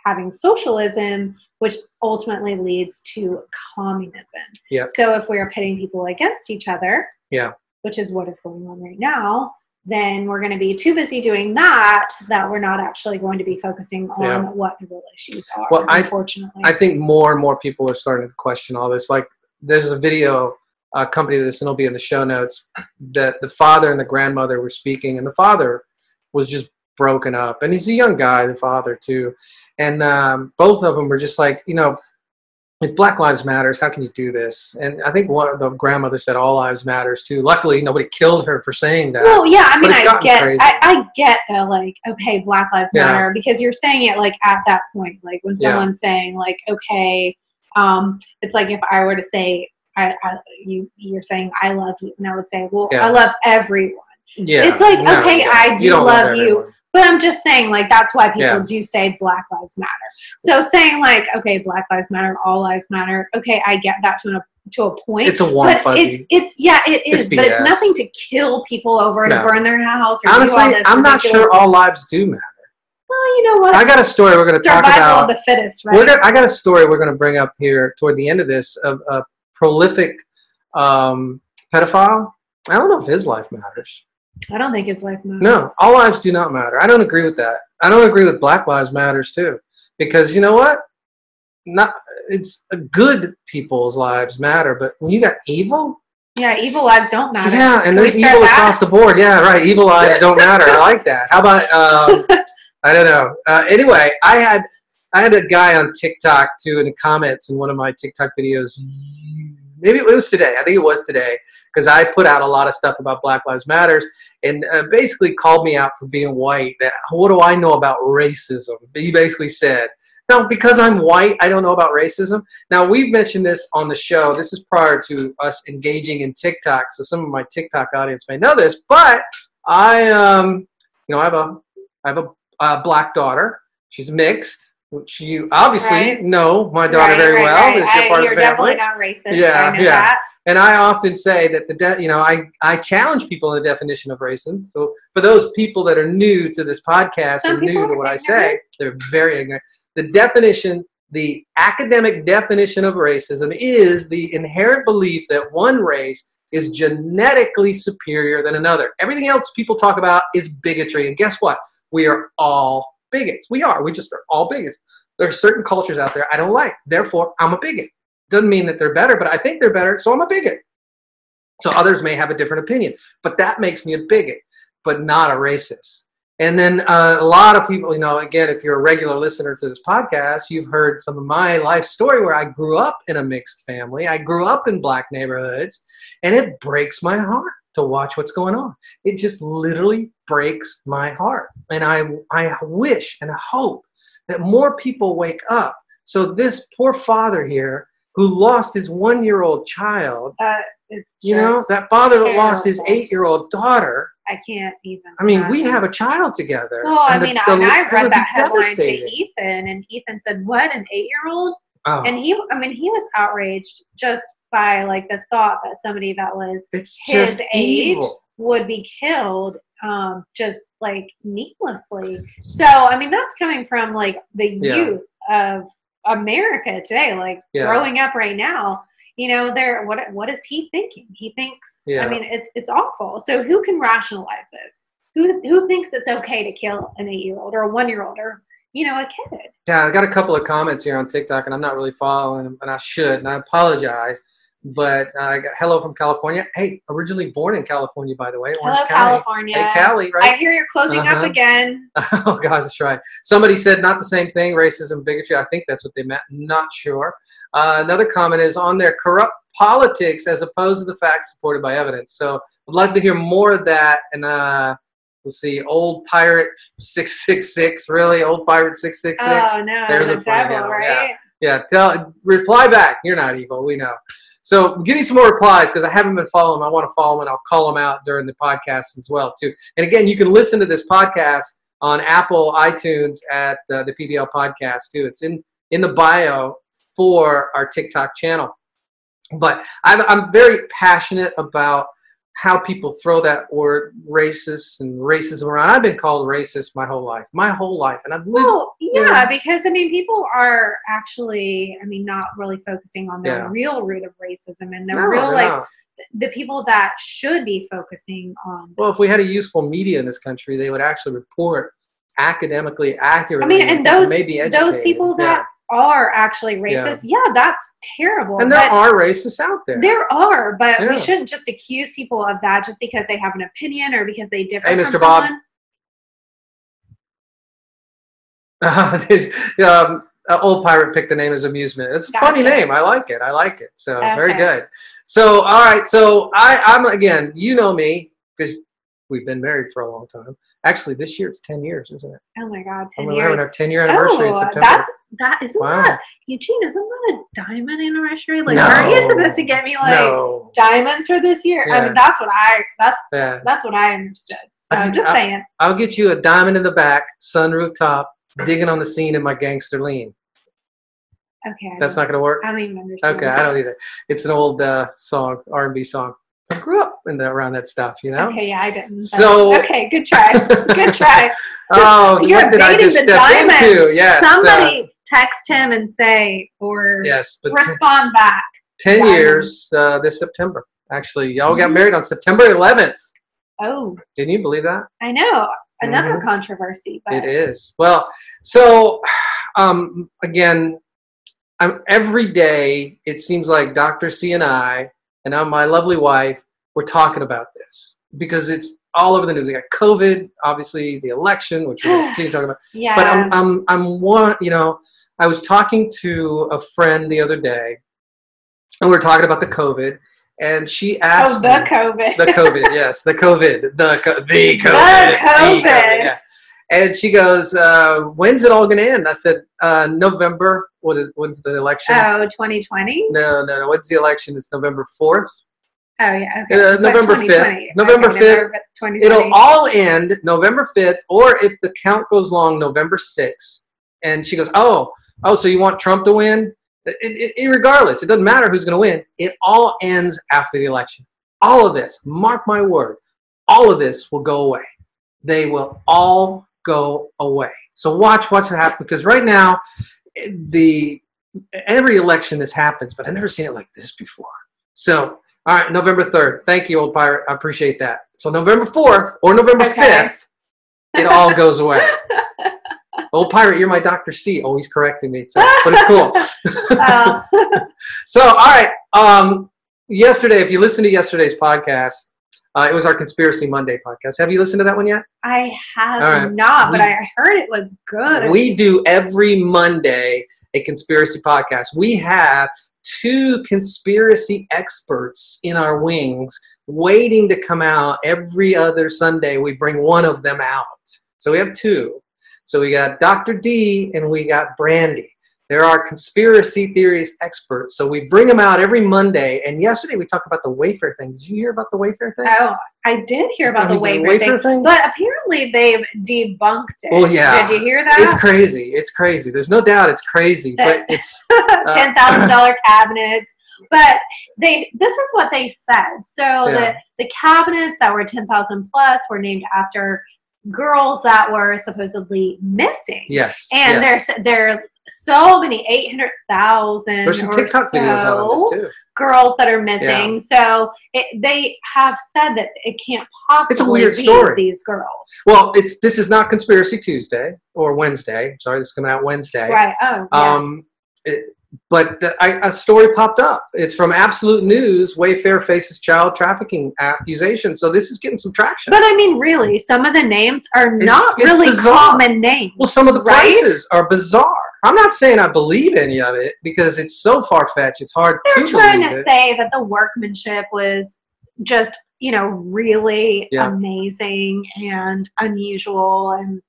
Speaker 3: having socialism, which ultimately leads to communism.
Speaker 2: Yep.
Speaker 3: So if we are pitting people against each other,
Speaker 2: Yeah.
Speaker 3: which is what is going on right now, then we're going to be too busy doing that that we're not actually going to be focusing on
Speaker 2: Yeah.
Speaker 3: what the real issues are.
Speaker 2: Well, I-
Speaker 3: unfortunately,
Speaker 2: I think more and more people are starting to question all this. Like, there's a video accompany this, and it'll be in the show notes, that the father and the grandmother were speaking, and the father was just broken up. And he's a young guy, the father, too. And um, both of them were just like, you know, if Black Lives Matters, how can you do this? And I think one of the grandmother said all lives matters too. Luckily, nobody killed her for saying that.
Speaker 3: Well, yeah, I mean, I get. I, I get the like, okay, Black Lives
Speaker 2: Yeah.
Speaker 3: Matter, because you're saying it like at that point, like when
Speaker 2: Yeah.
Speaker 3: someone's saying like, okay, um, it's like if I were to say, I, I you, you're saying I love you, and I would say, well,
Speaker 2: Yeah.
Speaker 3: I love everyone,
Speaker 2: yeah,
Speaker 3: it's like,
Speaker 2: no,
Speaker 3: okay, I do
Speaker 2: don't
Speaker 3: love you. But I'm just saying like that's why people
Speaker 2: Yeah.
Speaker 3: do say Black Lives Matter. So saying like, okay, Black Lives Matter, all lives matter, okay, I get that to a to a point.
Speaker 2: It's a warm
Speaker 3: but
Speaker 2: fuzzy.
Speaker 3: it's it's yeah, it
Speaker 2: It's
Speaker 3: but it's nothing to kill people over to burn their house or
Speaker 2: Honestly, I'm not sure all lives do matter.
Speaker 3: Well, you know what?
Speaker 2: I got a story we're going to talk
Speaker 3: Survival
Speaker 2: about.
Speaker 3: of the fittest, right?
Speaker 2: We're gonna, I got a story we're going to bring up here toward the end of this of a prolific um, pedophile. I don't know if his life matters.
Speaker 3: I don't think his life matters.
Speaker 2: No, all lives do not matter. I don't agree with that. I don't agree with Black Lives Matters too, because you know what? Not it's good people's lives matter, but when you got evil,
Speaker 3: Yeah, evil lives don't matter.
Speaker 2: yeah, and
Speaker 3: Can
Speaker 2: there's evil
Speaker 3: that?
Speaker 2: across the board. Yeah, right. Evil lives *laughs* don't matter. I like that. How about um, I don't know. Uh, anyway, I had I had a guy on TikTok too in the comments in one of my TikTok videos. Maybe it was today. I think it was today because I put out a lot of stuff about Black Lives Matters and uh, basically called me out for being white. That what do I know about racism? He basically said, "No, because I'm white, I don't know about racism." Now we've mentioned this on the show. This is prior to us engaging in TikTok, so some of my TikTok audience may know this. But I, um, you know, I have a I have a, a black daughter. She's mixed, which you obviously
Speaker 3: Right.
Speaker 2: know my daughter
Speaker 3: Right,
Speaker 2: very
Speaker 3: right,
Speaker 2: well.
Speaker 3: right.
Speaker 2: You're
Speaker 3: I-
Speaker 2: part
Speaker 3: you're
Speaker 2: of the family.
Speaker 3: definitely not racist.
Speaker 2: Yeah,
Speaker 3: I
Speaker 2: yeah.
Speaker 3: that.
Speaker 2: And I often say that the de- you know I I challenge people in the definition of racism. So for those people that are new to this podcast
Speaker 3: Some
Speaker 2: and new to what I
Speaker 3: ignorant.
Speaker 2: say, they're very ignorant. The definition, the academic definition of racism is the inherent belief that one race is genetically superior than another. Everything else people talk about is bigotry. And guess what? We are all bigots. We are. We just are all bigots. There are certain cultures out there I don't like. Therefore, I'm a bigot. Doesn't mean that they're better, but I think they're better, so I'm a bigot. So others may have a different opinion, but that makes me a bigot, but not a racist. And then uh, a lot of people, you know, again, if you're a regular listener to this podcast, you've heard some of my life story where I grew up in a mixed family. I grew up in black neighborhoods, and it breaks my heart to watch what's going on. It just literally breaks my heart. And I, I wish and hope that more people wake up. So this poor father here who lost his one year old child,
Speaker 3: Uh, it's
Speaker 2: you know, that father that lost his eight year old daughter.
Speaker 3: I can't even.
Speaker 2: I mean, we have a child together.
Speaker 3: Well, I
Speaker 2: the-
Speaker 3: mean,
Speaker 2: the-
Speaker 3: and I read that headline to. Ethan, and Ethan said, "What, an eight-year-old?"
Speaker 2: Oh,
Speaker 3: And he, I mean, he was outraged just by like the thought that somebody that was
Speaker 2: it's
Speaker 3: his age
Speaker 2: evil.
Speaker 3: would be killed um, just like needlessly. So, I mean, that's coming from like the
Speaker 2: Yeah.
Speaker 3: youth of America today, like
Speaker 2: Yeah.
Speaker 3: growing up right now. You know, they're what what is he thinking? He thinks
Speaker 2: Yeah.
Speaker 3: I mean, it's it's awful. So who can rationalize this? Who who thinks it's okay to kill an eight year old or a one year old or you know, a kid?
Speaker 2: Yeah, I got a couple of comments here on TikTok, and I'm not really following them, and I should, and I apologize. But uh, I got hello from California. Hey, originally born in California, by the way, Orange
Speaker 3: Hello,
Speaker 2: County.
Speaker 3: California.
Speaker 2: Hey, Cali, right?
Speaker 3: I hear you're closing
Speaker 2: Uh-huh.
Speaker 3: up again. *laughs*
Speaker 2: oh, God, that's right. Somebody said not the same thing, racism, bigotry. I think that's what they meant. Not sure. Uh, another comment is on their corrupt politics as opposed to the facts supported by evidence. So I'd like to hear more of that. And uh, let's see, old pirate six six six. Really, old pirate six six six.
Speaker 3: Oh no,
Speaker 2: There's
Speaker 3: the
Speaker 2: a
Speaker 3: devil,
Speaker 2: one,
Speaker 3: right?
Speaker 2: Yeah, tell reply back. You're not evil. We know. So give me some more replies because I haven't been following them. I want to follow them and I'll call them out during the podcast as well too. And again, you can listen to this podcast on Apple iTunes at uh, the PBL podcast too. It's in in the bio for our TikTok channel. But I'm, I'm very passionate about how people throw that word racist and racism around. I've been called racist my whole life, my whole life, and I've lived.
Speaker 3: Well, yeah, because I mean, people are actually, I mean, not really focusing on the
Speaker 2: Yeah.
Speaker 3: real root of racism and the
Speaker 2: No,
Speaker 3: real, like,
Speaker 2: not.
Speaker 3: the people that should be focusing on.
Speaker 2: Well, if we had a useful media in this country, they would actually report academically accurately.
Speaker 3: I mean, and those
Speaker 2: maybe
Speaker 3: those people that are actually racist, yeah, that's terrible.
Speaker 2: and there are racists out there.
Speaker 3: there are, but
Speaker 2: Yeah.
Speaker 3: we shouldn't just accuse people of that just because they have an opinion or because they differ
Speaker 2: Hey,
Speaker 3: from
Speaker 2: Mr. Bob. This, *laughs* um, uh, old pirate picked the name as amusement. It's a funny name. I like it. I like it. So very good. So all right. So I, I'm again. You know me because we've been married for a long time. Actually, this year it's ten years, isn't it?
Speaker 3: Oh my God, ten
Speaker 2: And we're having our ten year anniversary in
Speaker 3: Oh,
Speaker 2: September.
Speaker 3: that's that isn't
Speaker 2: Wow.
Speaker 3: that Eugene? Isn't that a diamond anniversary? Like,
Speaker 2: No.
Speaker 3: aren't you supposed to get me like
Speaker 2: no.
Speaker 3: diamonds for this year? I mean, that's what I that's
Speaker 2: Yeah.
Speaker 3: that's what I understood. So
Speaker 2: I
Speaker 3: I'm just
Speaker 2: I-
Speaker 3: saying.
Speaker 2: I'll get you a diamond in the back, sunroof top, digging on the scene in my gangster lean.
Speaker 3: Okay,
Speaker 2: That's not gonna work.
Speaker 3: I don't even understand.
Speaker 2: Okay, I don't either. It's an old uh, song, R&B song. I grew up in the, around that stuff, you know.
Speaker 3: Okay, yeah, I didn't.
Speaker 2: So-
Speaker 3: okay, good try, good try. *laughs*
Speaker 2: Oh,
Speaker 3: You're
Speaker 2: what did I
Speaker 3: baiting
Speaker 2: just
Speaker 3: the
Speaker 2: step
Speaker 3: diamonds.
Speaker 2: into? Yes. uh,
Speaker 3: Somebody text him and say or
Speaker 2: yes, but
Speaker 3: respond back.
Speaker 2: ten
Speaker 3: diamonds.
Speaker 2: years uh, this September. Actually, y'all got
Speaker 3: Mhm.
Speaker 2: married on September 11th.
Speaker 3: Oh,
Speaker 2: Didn't you believe that?
Speaker 3: I know another
Speaker 2: Mhm.
Speaker 3: controversy, but
Speaker 2: It is. Well, so um, again, I'm, every day it seems like Dr. C and I, and now my lovely wife, we're talking about this because it's all over the news. We got COVID, obviously the election, which we're *laughs* continue talking about.
Speaker 3: yeah.
Speaker 2: But I'm, I'm, I'm one, you know, I was talking to a friend the other day, and we were talking about the COVID, and she asked
Speaker 3: oh, the
Speaker 2: me,
Speaker 3: COVID.
Speaker 2: the COVID, *laughs* yes, the COVID, the co- the COVID,
Speaker 3: The COVID.
Speaker 2: yeah. And she goes, uh, "When's it all going to end?" I said, uh, "November. What is when's the election?
Speaker 3: oh, 2020.
Speaker 2: No, no, no. When's the election? It's November fourth.
Speaker 3: Oh yeah, okay.
Speaker 2: Uh, November 5th. November 5th.
Speaker 3: November 2020.
Speaker 2: It'll all end November fifth, or if the count goes long, November sixth. And she goes, "Oh, oh, so you want Trump to win? It, it, it, regardless, it doesn't matter who's going to win. It all ends after the election. All of this, mark my word, all of this will go away. They will all go away. So watch what's happen because right now, eh, the every election this happens, but I've never seen it like this before. So, all right, November third. Thank you, old pirate. I appreciate that. So November fourth or November
Speaker 3: Okay.
Speaker 2: fifth, it all *laughs* goes away. Old pirate, you're my Dr. C. Always correcting me. So, but it's cool. *laughs*
Speaker 3: Oh, *laughs*
Speaker 2: So, all right. Um, yesterday, if you listen to yesterday's podcast, uh, it was our Conspiracy Monday podcast. Have you listened to that one yet?
Speaker 3: I have
Speaker 2: right.
Speaker 3: not, but
Speaker 2: We-
Speaker 3: I heard it was good.
Speaker 2: We do every Monday a conspiracy podcast. We have two conspiracy experts in our wings waiting to come out every other Sunday. We bring one of them out. So we have two. So we got Dr. D and we got Brandy. They're our conspiracy theories experts. So we bring them out every Monday. And yesterday we talked about the Wayfair thing. Did you hear about the Wayfair thing?
Speaker 3: oh, I did hear about the
Speaker 2: I mean,
Speaker 3: Wayfair, thing, but apparently they've debunked it.
Speaker 2: Well, yeah.
Speaker 3: Did you hear that?
Speaker 2: It's crazy. It's crazy. There's no doubt it's crazy, *laughs* but it's uh,
Speaker 3: Ten thousand dollar *laughs* cabinets, but they this is what they said. So the the cabinets that were ten thousand plus were named after girls that were supposedly missing.
Speaker 2: Yes.
Speaker 3: And
Speaker 2: yes.
Speaker 3: there's there so many 800,000
Speaker 2: There's some TikTok
Speaker 3: so
Speaker 2: videos out on this too.
Speaker 3: girls that are missing. So it, they have said that it can't possibly
Speaker 2: It's a weird
Speaker 3: be
Speaker 2: story.
Speaker 3: these girls.
Speaker 2: Well, it's this is not Conspiracy Tuesday or Wednesday. Sorry, this is coming out Wednesday.
Speaker 3: Right. Oh,
Speaker 2: Um,
Speaker 3: yes.
Speaker 2: it- but the, I, a story popped up. It's from Absolute News. Wayfair faces child trafficking accusations. So this is getting some traction.
Speaker 3: But I mean, really, some of the names are
Speaker 2: It's-
Speaker 3: not
Speaker 2: it's
Speaker 3: really
Speaker 2: bizarre.
Speaker 3: common names.
Speaker 2: well, some of the
Speaker 3: right?
Speaker 2: prices are bizarre. I'm not saying I believe any of it because it's so far fetched. It's hard
Speaker 3: They're
Speaker 2: to
Speaker 3: trying to
Speaker 2: it.
Speaker 3: say that the workmanship was just, you know, really
Speaker 2: Yeah.
Speaker 3: amazing and unusual, and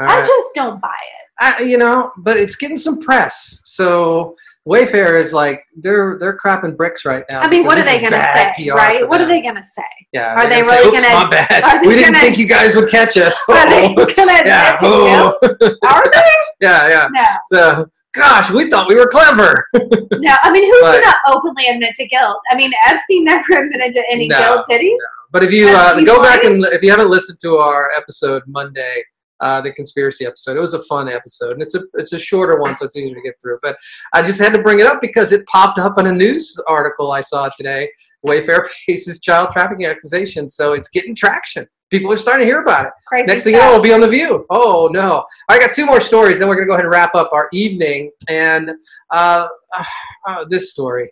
Speaker 3: I just don't buy it.
Speaker 2: I, you know, but it's getting some press. So Wayfair is like they're they're crapping bricks right now.
Speaker 3: I mean, what are they going to say,
Speaker 2: PR
Speaker 3: right? What are they going to say?
Speaker 2: Yeah,
Speaker 3: Are they really
Speaker 2: "Oops,
Speaker 3: gonna-
Speaker 2: My bad. We didn't
Speaker 3: gonna-
Speaker 2: think you guys would catch us.
Speaker 3: Are they *laughs* going to
Speaker 2: yeah.
Speaker 3: admit to
Speaker 2: oh.
Speaker 3: Are *laughs* they?
Speaker 2: yeah, yeah.
Speaker 3: No,
Speaker 2: So, gosh, we thought we were clever. *laughs*
Speaker 3: no. I mean, who's going to openly admit to guilt? I mean, Epstein never admitted to any
Speaker 2: No,
Speaker 3: guilt, did he? No.
Speaker 2: But if you uh, go back and if you haven't listened to our episode Monday, uh, the conspiracy episode, it was a fun episode, and it's a it's a shorter one, so it's easier to get through. But I just had to bring it up because it popped up in a news article I saw today. Wayfair *laughs* faces child trafficking accusations, so it's getting traction. People are starting to hear about it.
Speaker 3: Crazy
Speaker 2: Next thing you know, it'll be on the View. Oh no! I got two more stories. Then we're gonna go ahead and wrap up our evening. And uh, uh, this story,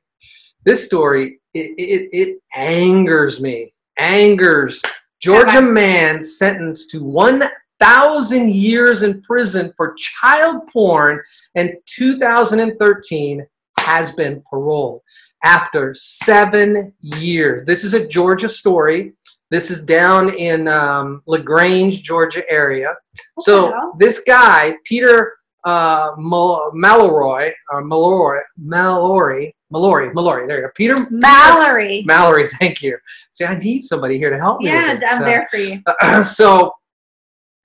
Speaker 2: this story, it, it, it angers me. Angers. Georgia man sentenced to one thousand years in prison for child porn in 2013 has been paroled after seven years. This is a Georgia story. This is down in um, LaGrange, Georgia area. So this guy, Peter uh, Mal- Mallory, or Mallory, Mallory, Mallory, Mallory. There you go. Peter
Speaker 3: Mallory.
Speaker 2: Mallory. Thank you. See, I need somebody here to help me.
Speaker 3: yeah. I'm
Speaker 2: Uh,
Speaker 3: there for you.
Speaker 2: uh, *clears throat* so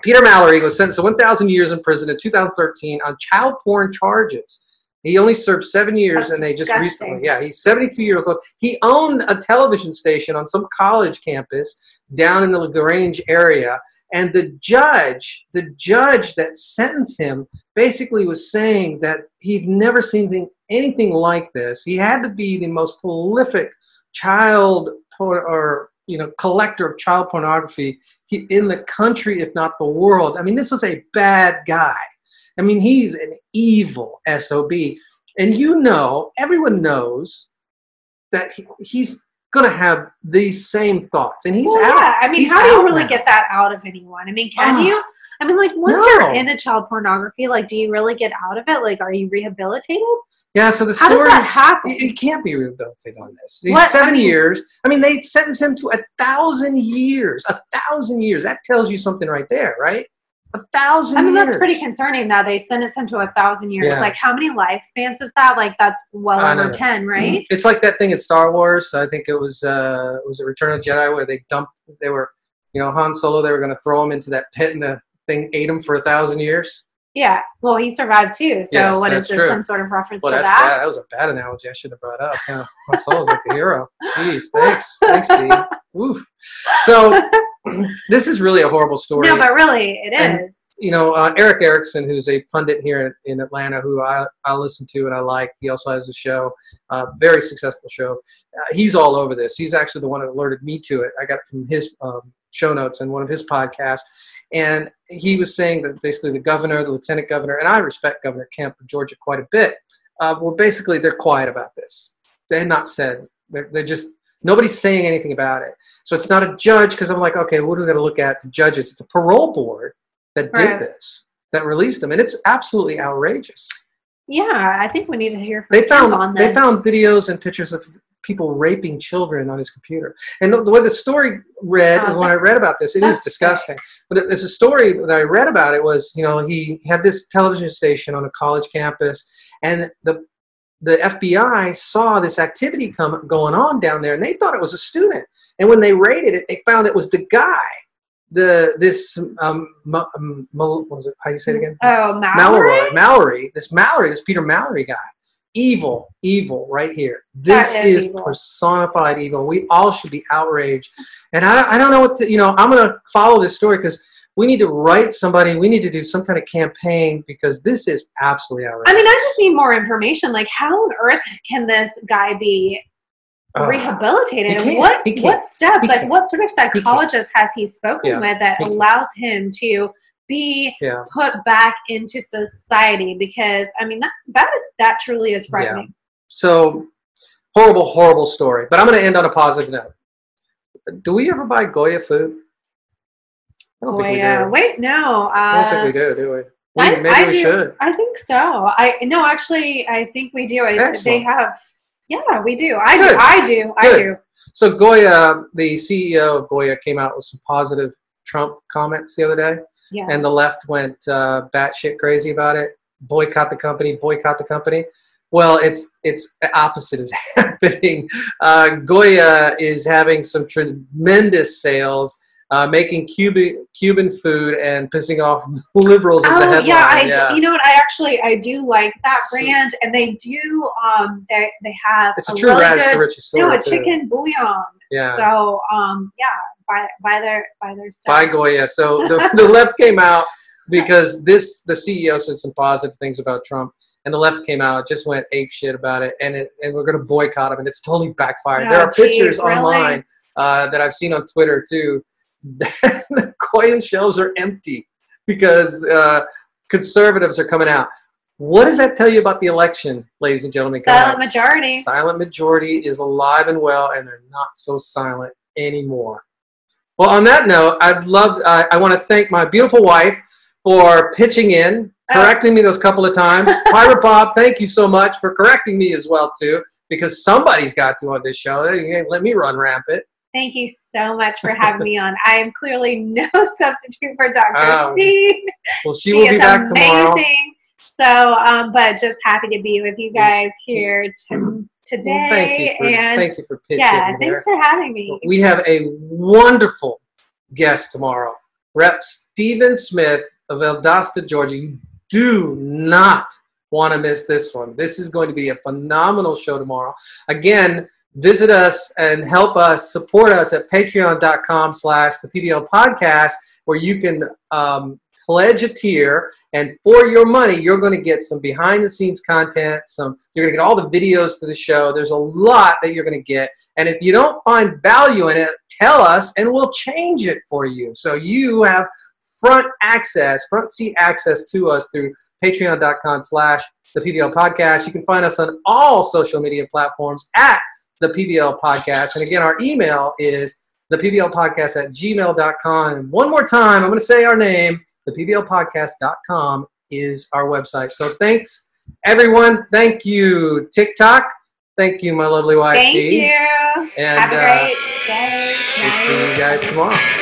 Speaker 2: Peter Mallory was sentenced to 1,000 years in prison in 2013 on child porn charges. He only served seven years,
Speaker 3: That's
Speaker 2: and they just recently, yeah, he's 72 years old. He owned a television station on some college campus down in the LaGrange area, and the judge, the judge that sentenced him, basically was saying that he's never seen anything, anything like this. He had to be the most prolific child por- or you know collector of child pornography in the country, if not the world. I mean, this was a bad guy. I mean, he's an evil SOB. And you know, everyone knows that he, he's going to have these same thoughts. And he's
Speaker 3: well,
Speaker 2: out.
Speaker 3: yeah. I mean,
Speaker 2: He's
Speaker 3: how do you really
Speaker 2: now.
Speaker 3: get that out of anyone? I mean, can
Speaker 2: Ah.
Speaker 3: you? I mean, like once
Speaker 2: No.
Speaker 3: you're into child pornography, like, do you really get out of it? Like, are you rehabilitated?
Speaker 2: Yeah, so the
Speaker 3: How does
Speaker 2: story
Speaker 3: that
Speaker 2: is-
Speaker 3: happen?
Speaker 2: He, can't be rehabilitated on this. He's
Speaker 3: What? I
Speaker 2: seven
Speaker 3: mean-
Speaker 2: years. I mean, they sentenced him to a thousand years. A thousand years. That tells you something right there, right? A thousand.
Speaker 3: I mean, that's pretty concerning that they sentenced him to a thousand years.
Speaker 2: Yeah.
Speaker 3: Like, how many lifespans is that? Like, that's well over
Speaker 2: know.
Speaker 3: ten, right?
Speaker 2: It's like that thing in Star Wars. I think it was uh, it was a Return of the Jedi where they dumped. They were, you know, Han Solo. They were going to throw him into that pit, and the thing ate him for a thousand years.
Speaker 3: Yeah. Well, he survived too. So,
Speaker 2: Yes,
Speaker 3: what is this?
Speaker 2: true.
Speaker 3: Some sort of reference
Speaker 2: Well,
Speaker 3: to that?
Speaker 2: bad. That was a bad analogy. I should have brought up. Yeah, Han Solo's like the hero. Jeez, *laughs* thanks, thanks, Steve. Woof. So *laughs* this is really a horrible story.
Speaker 3: No, but really, it
Speaker 2: And-
Speaker 3: is.
Speaker 2: you know, uh, Erick Erickson, who's a pundit here in, in Atlanta, who I, I listen to and I like. He also has a show, uh, very successful show. Uh, he's all over this. He's actually the one that alerted me to it. I got it from his um, show notes and one of his podcasts. And he was saying that basically the governor, the lieutenant governor, and I respect Governor Kemp of Georgia quite a bit, uh, well, basically they're quiet about this. They had not said, they're, they're just, nobody's saying anything about it. So it's not a judge because I'm like, okay, what are we going to look at to judges? It's a parole board that did
Speaker 3: Right.
Speaker 2: this, that released them, and it's absolutely outrageous.
Speaker 3: Yeah, I think we need to hear from
Speaker 2: They found
Speaker 3: on this.
Speaker 2: they found videos and pictures of people raping children on his computer. And the, the way the story read,
Speaker 3: Oh,
Speaker 2: when I read about this, it is disgusting. But there's a story that I read about it was, you know, he had this television station on a college campus, and the the FBI saw this activity come going on down there, and they thought it was a student. And when they raided it, they found it was the guy, the this um, Ma- um, what was it? How do you say it again?
Speaker 3: Oh, Mallory.
Speaker 2: Mallory, Mallory, this Mallory, this Peter Mallory guy. evil, evil right here. This
Speaker 3: That is
Speaker 2: is,
Speaker 3: evil.
Speaker 2: personified evil. We all should be outraged. And I, I don't know what to, you know, I'm going to follow this story because we need to write somebody, we need to do some kind of campaign because this is absolutely outrageous.
Speaker 3: I mean, I just need more information. Like, how on earth can this guy be
Speaker 2: Ugh.
Speaker 3: rehabilitated? What what steps? Like, what sort of psychologist has he spoken
Speaker 2: Yeah.
Speaker 3: with that
Speaker 2: He
Speaker 3: allows him to be
Speaker 2: yeah.
Speaker 3: put back into society? Because I mean, that that is that truly is frightening.
Speaker 2: So horrible, horrible story. But I'm going to end on a positive note. Do we ever buy Goya food? I don't think we
Speaker 3: uh,
Speaker 2: do.
Speaker 3: wait, no. Uh,
Speaker 2: I don't think we do, do we? we
Speaker 3: I,
Speaker 2: maybe
Speaker 3: I
Speaker 2: we
Speaker 3: do.
Speaker 2: should.
Speaker 3: I think so. I no, actually, I think we do. I, they have. Yeah, we do. I
Speaker 2: Good.
Speaker 3: do. I do. I
Speaker 2: Good.
Speaker 3: do.
Speaker 2: So Goya, the CEO of Goya, came out with some positive Trump comments the other day,
Speaker 3: Yeah.
Speaker 2: and the left went uh, batshit crazy about it. Boycott the company. Boycott the company. Well, it's it's the opposite is *laughs* happening. Uh, Goya is having some tremendous sales, uh, making Cuban Cuban food and pissing off *laughs* liberals as the
Speaker 3: Oh
Speaker 2: headline.
Speaker 3: yeah, I do, you know what? I actually I do like that
Speaker 2: So-
Speaker 3: brand, and they do. Um, they they have
Speaker 2: it's a
Speaker 3: a
Speaker 2: true
Speaker 3: really
Speaker 2: rags to
Speaker 3: good
Speaker 2: riches story.
Speaker 3: no a
Speaker 2: too.
Speaker 3: chicken bouillon.
Speaker 2: Yeah.
Speaker 3: So um yeah, buy buy their buy their stuff.
Speaker 2: buy Goya. So the, *laughs* the left came out because this the CEO said some positive things about Trump, and the left came out just went ape shit about it, and it, and we're going to boycott him, and it's totally backfired. there are pictures
Speaker 3: really?
Speaker 2: online uh, that I've seen on Twitter too. *laughs* the Goya shelves are empty because uh, conservatives are coming out. What does that tell you about the election, ladies and gentlemen?
Speaker 3: Silent majority.
Speaker 2: Silent majority is alive and well, and they're not so silent anymore. Well, on that note, I'd love. I I want to thank my beautiful wife for pitching in,
Speaker 3: Oh.
Speaker 2: correcting me those couple of times. *laughs* Pirate Bob, thank you so much for correcting me as well too, because somebody's got to on this show. Let me run rampant.
Speaker 3: Thank you so much for having me on. I am clearly no *laughs* substitute for Dr.
Speaker 2: Oh,
Speaker 3: C.
Speaker 2: Well, she, will be back tomorrow.
Speaker 3: amazing. So, um, but just happy to be with you guys here to, today.
Speaker 2: Well, thank you for
Speaker 3: and
Speaker 2: thank you for pitching
Speaker 3: yeah, thanks for having me.
Speaker 2: We have a wonderful guest tomorrow. Rep Stephen Smith of Eldasta, Georgia. You do not want to miss this one. This is going to be a phenomenal show tomorrow. Again, visit us and help us support us at patreon.com slash the PBL podcast where you can um, pledge a tier and for your money you're going to get some behind the scenes content some you're going to get all the videos to the show. There's a lot that you're going to get. And if you don't find value in it tell us and we'll change it for you. So you have front access front seat access to us through patreon.com slash the pbl podcast. You can find us on all social media platforms at the pbl podcast. And again our email is the pbl podcast at gmail.com and one more time i'm going to say our name. The pblpodcast.com is our website. So thanks everyone. Thank you tiktok. Thank you my lovely wife
Speaker 3: Thank
Speaker 2: Dee.
Speaker 3: you.
Speaker 2: and
Speaker 3: Have a
Speaker 2: uh,
Speaker 3: great day.
Speaker 2: we'll see you guys tomorrow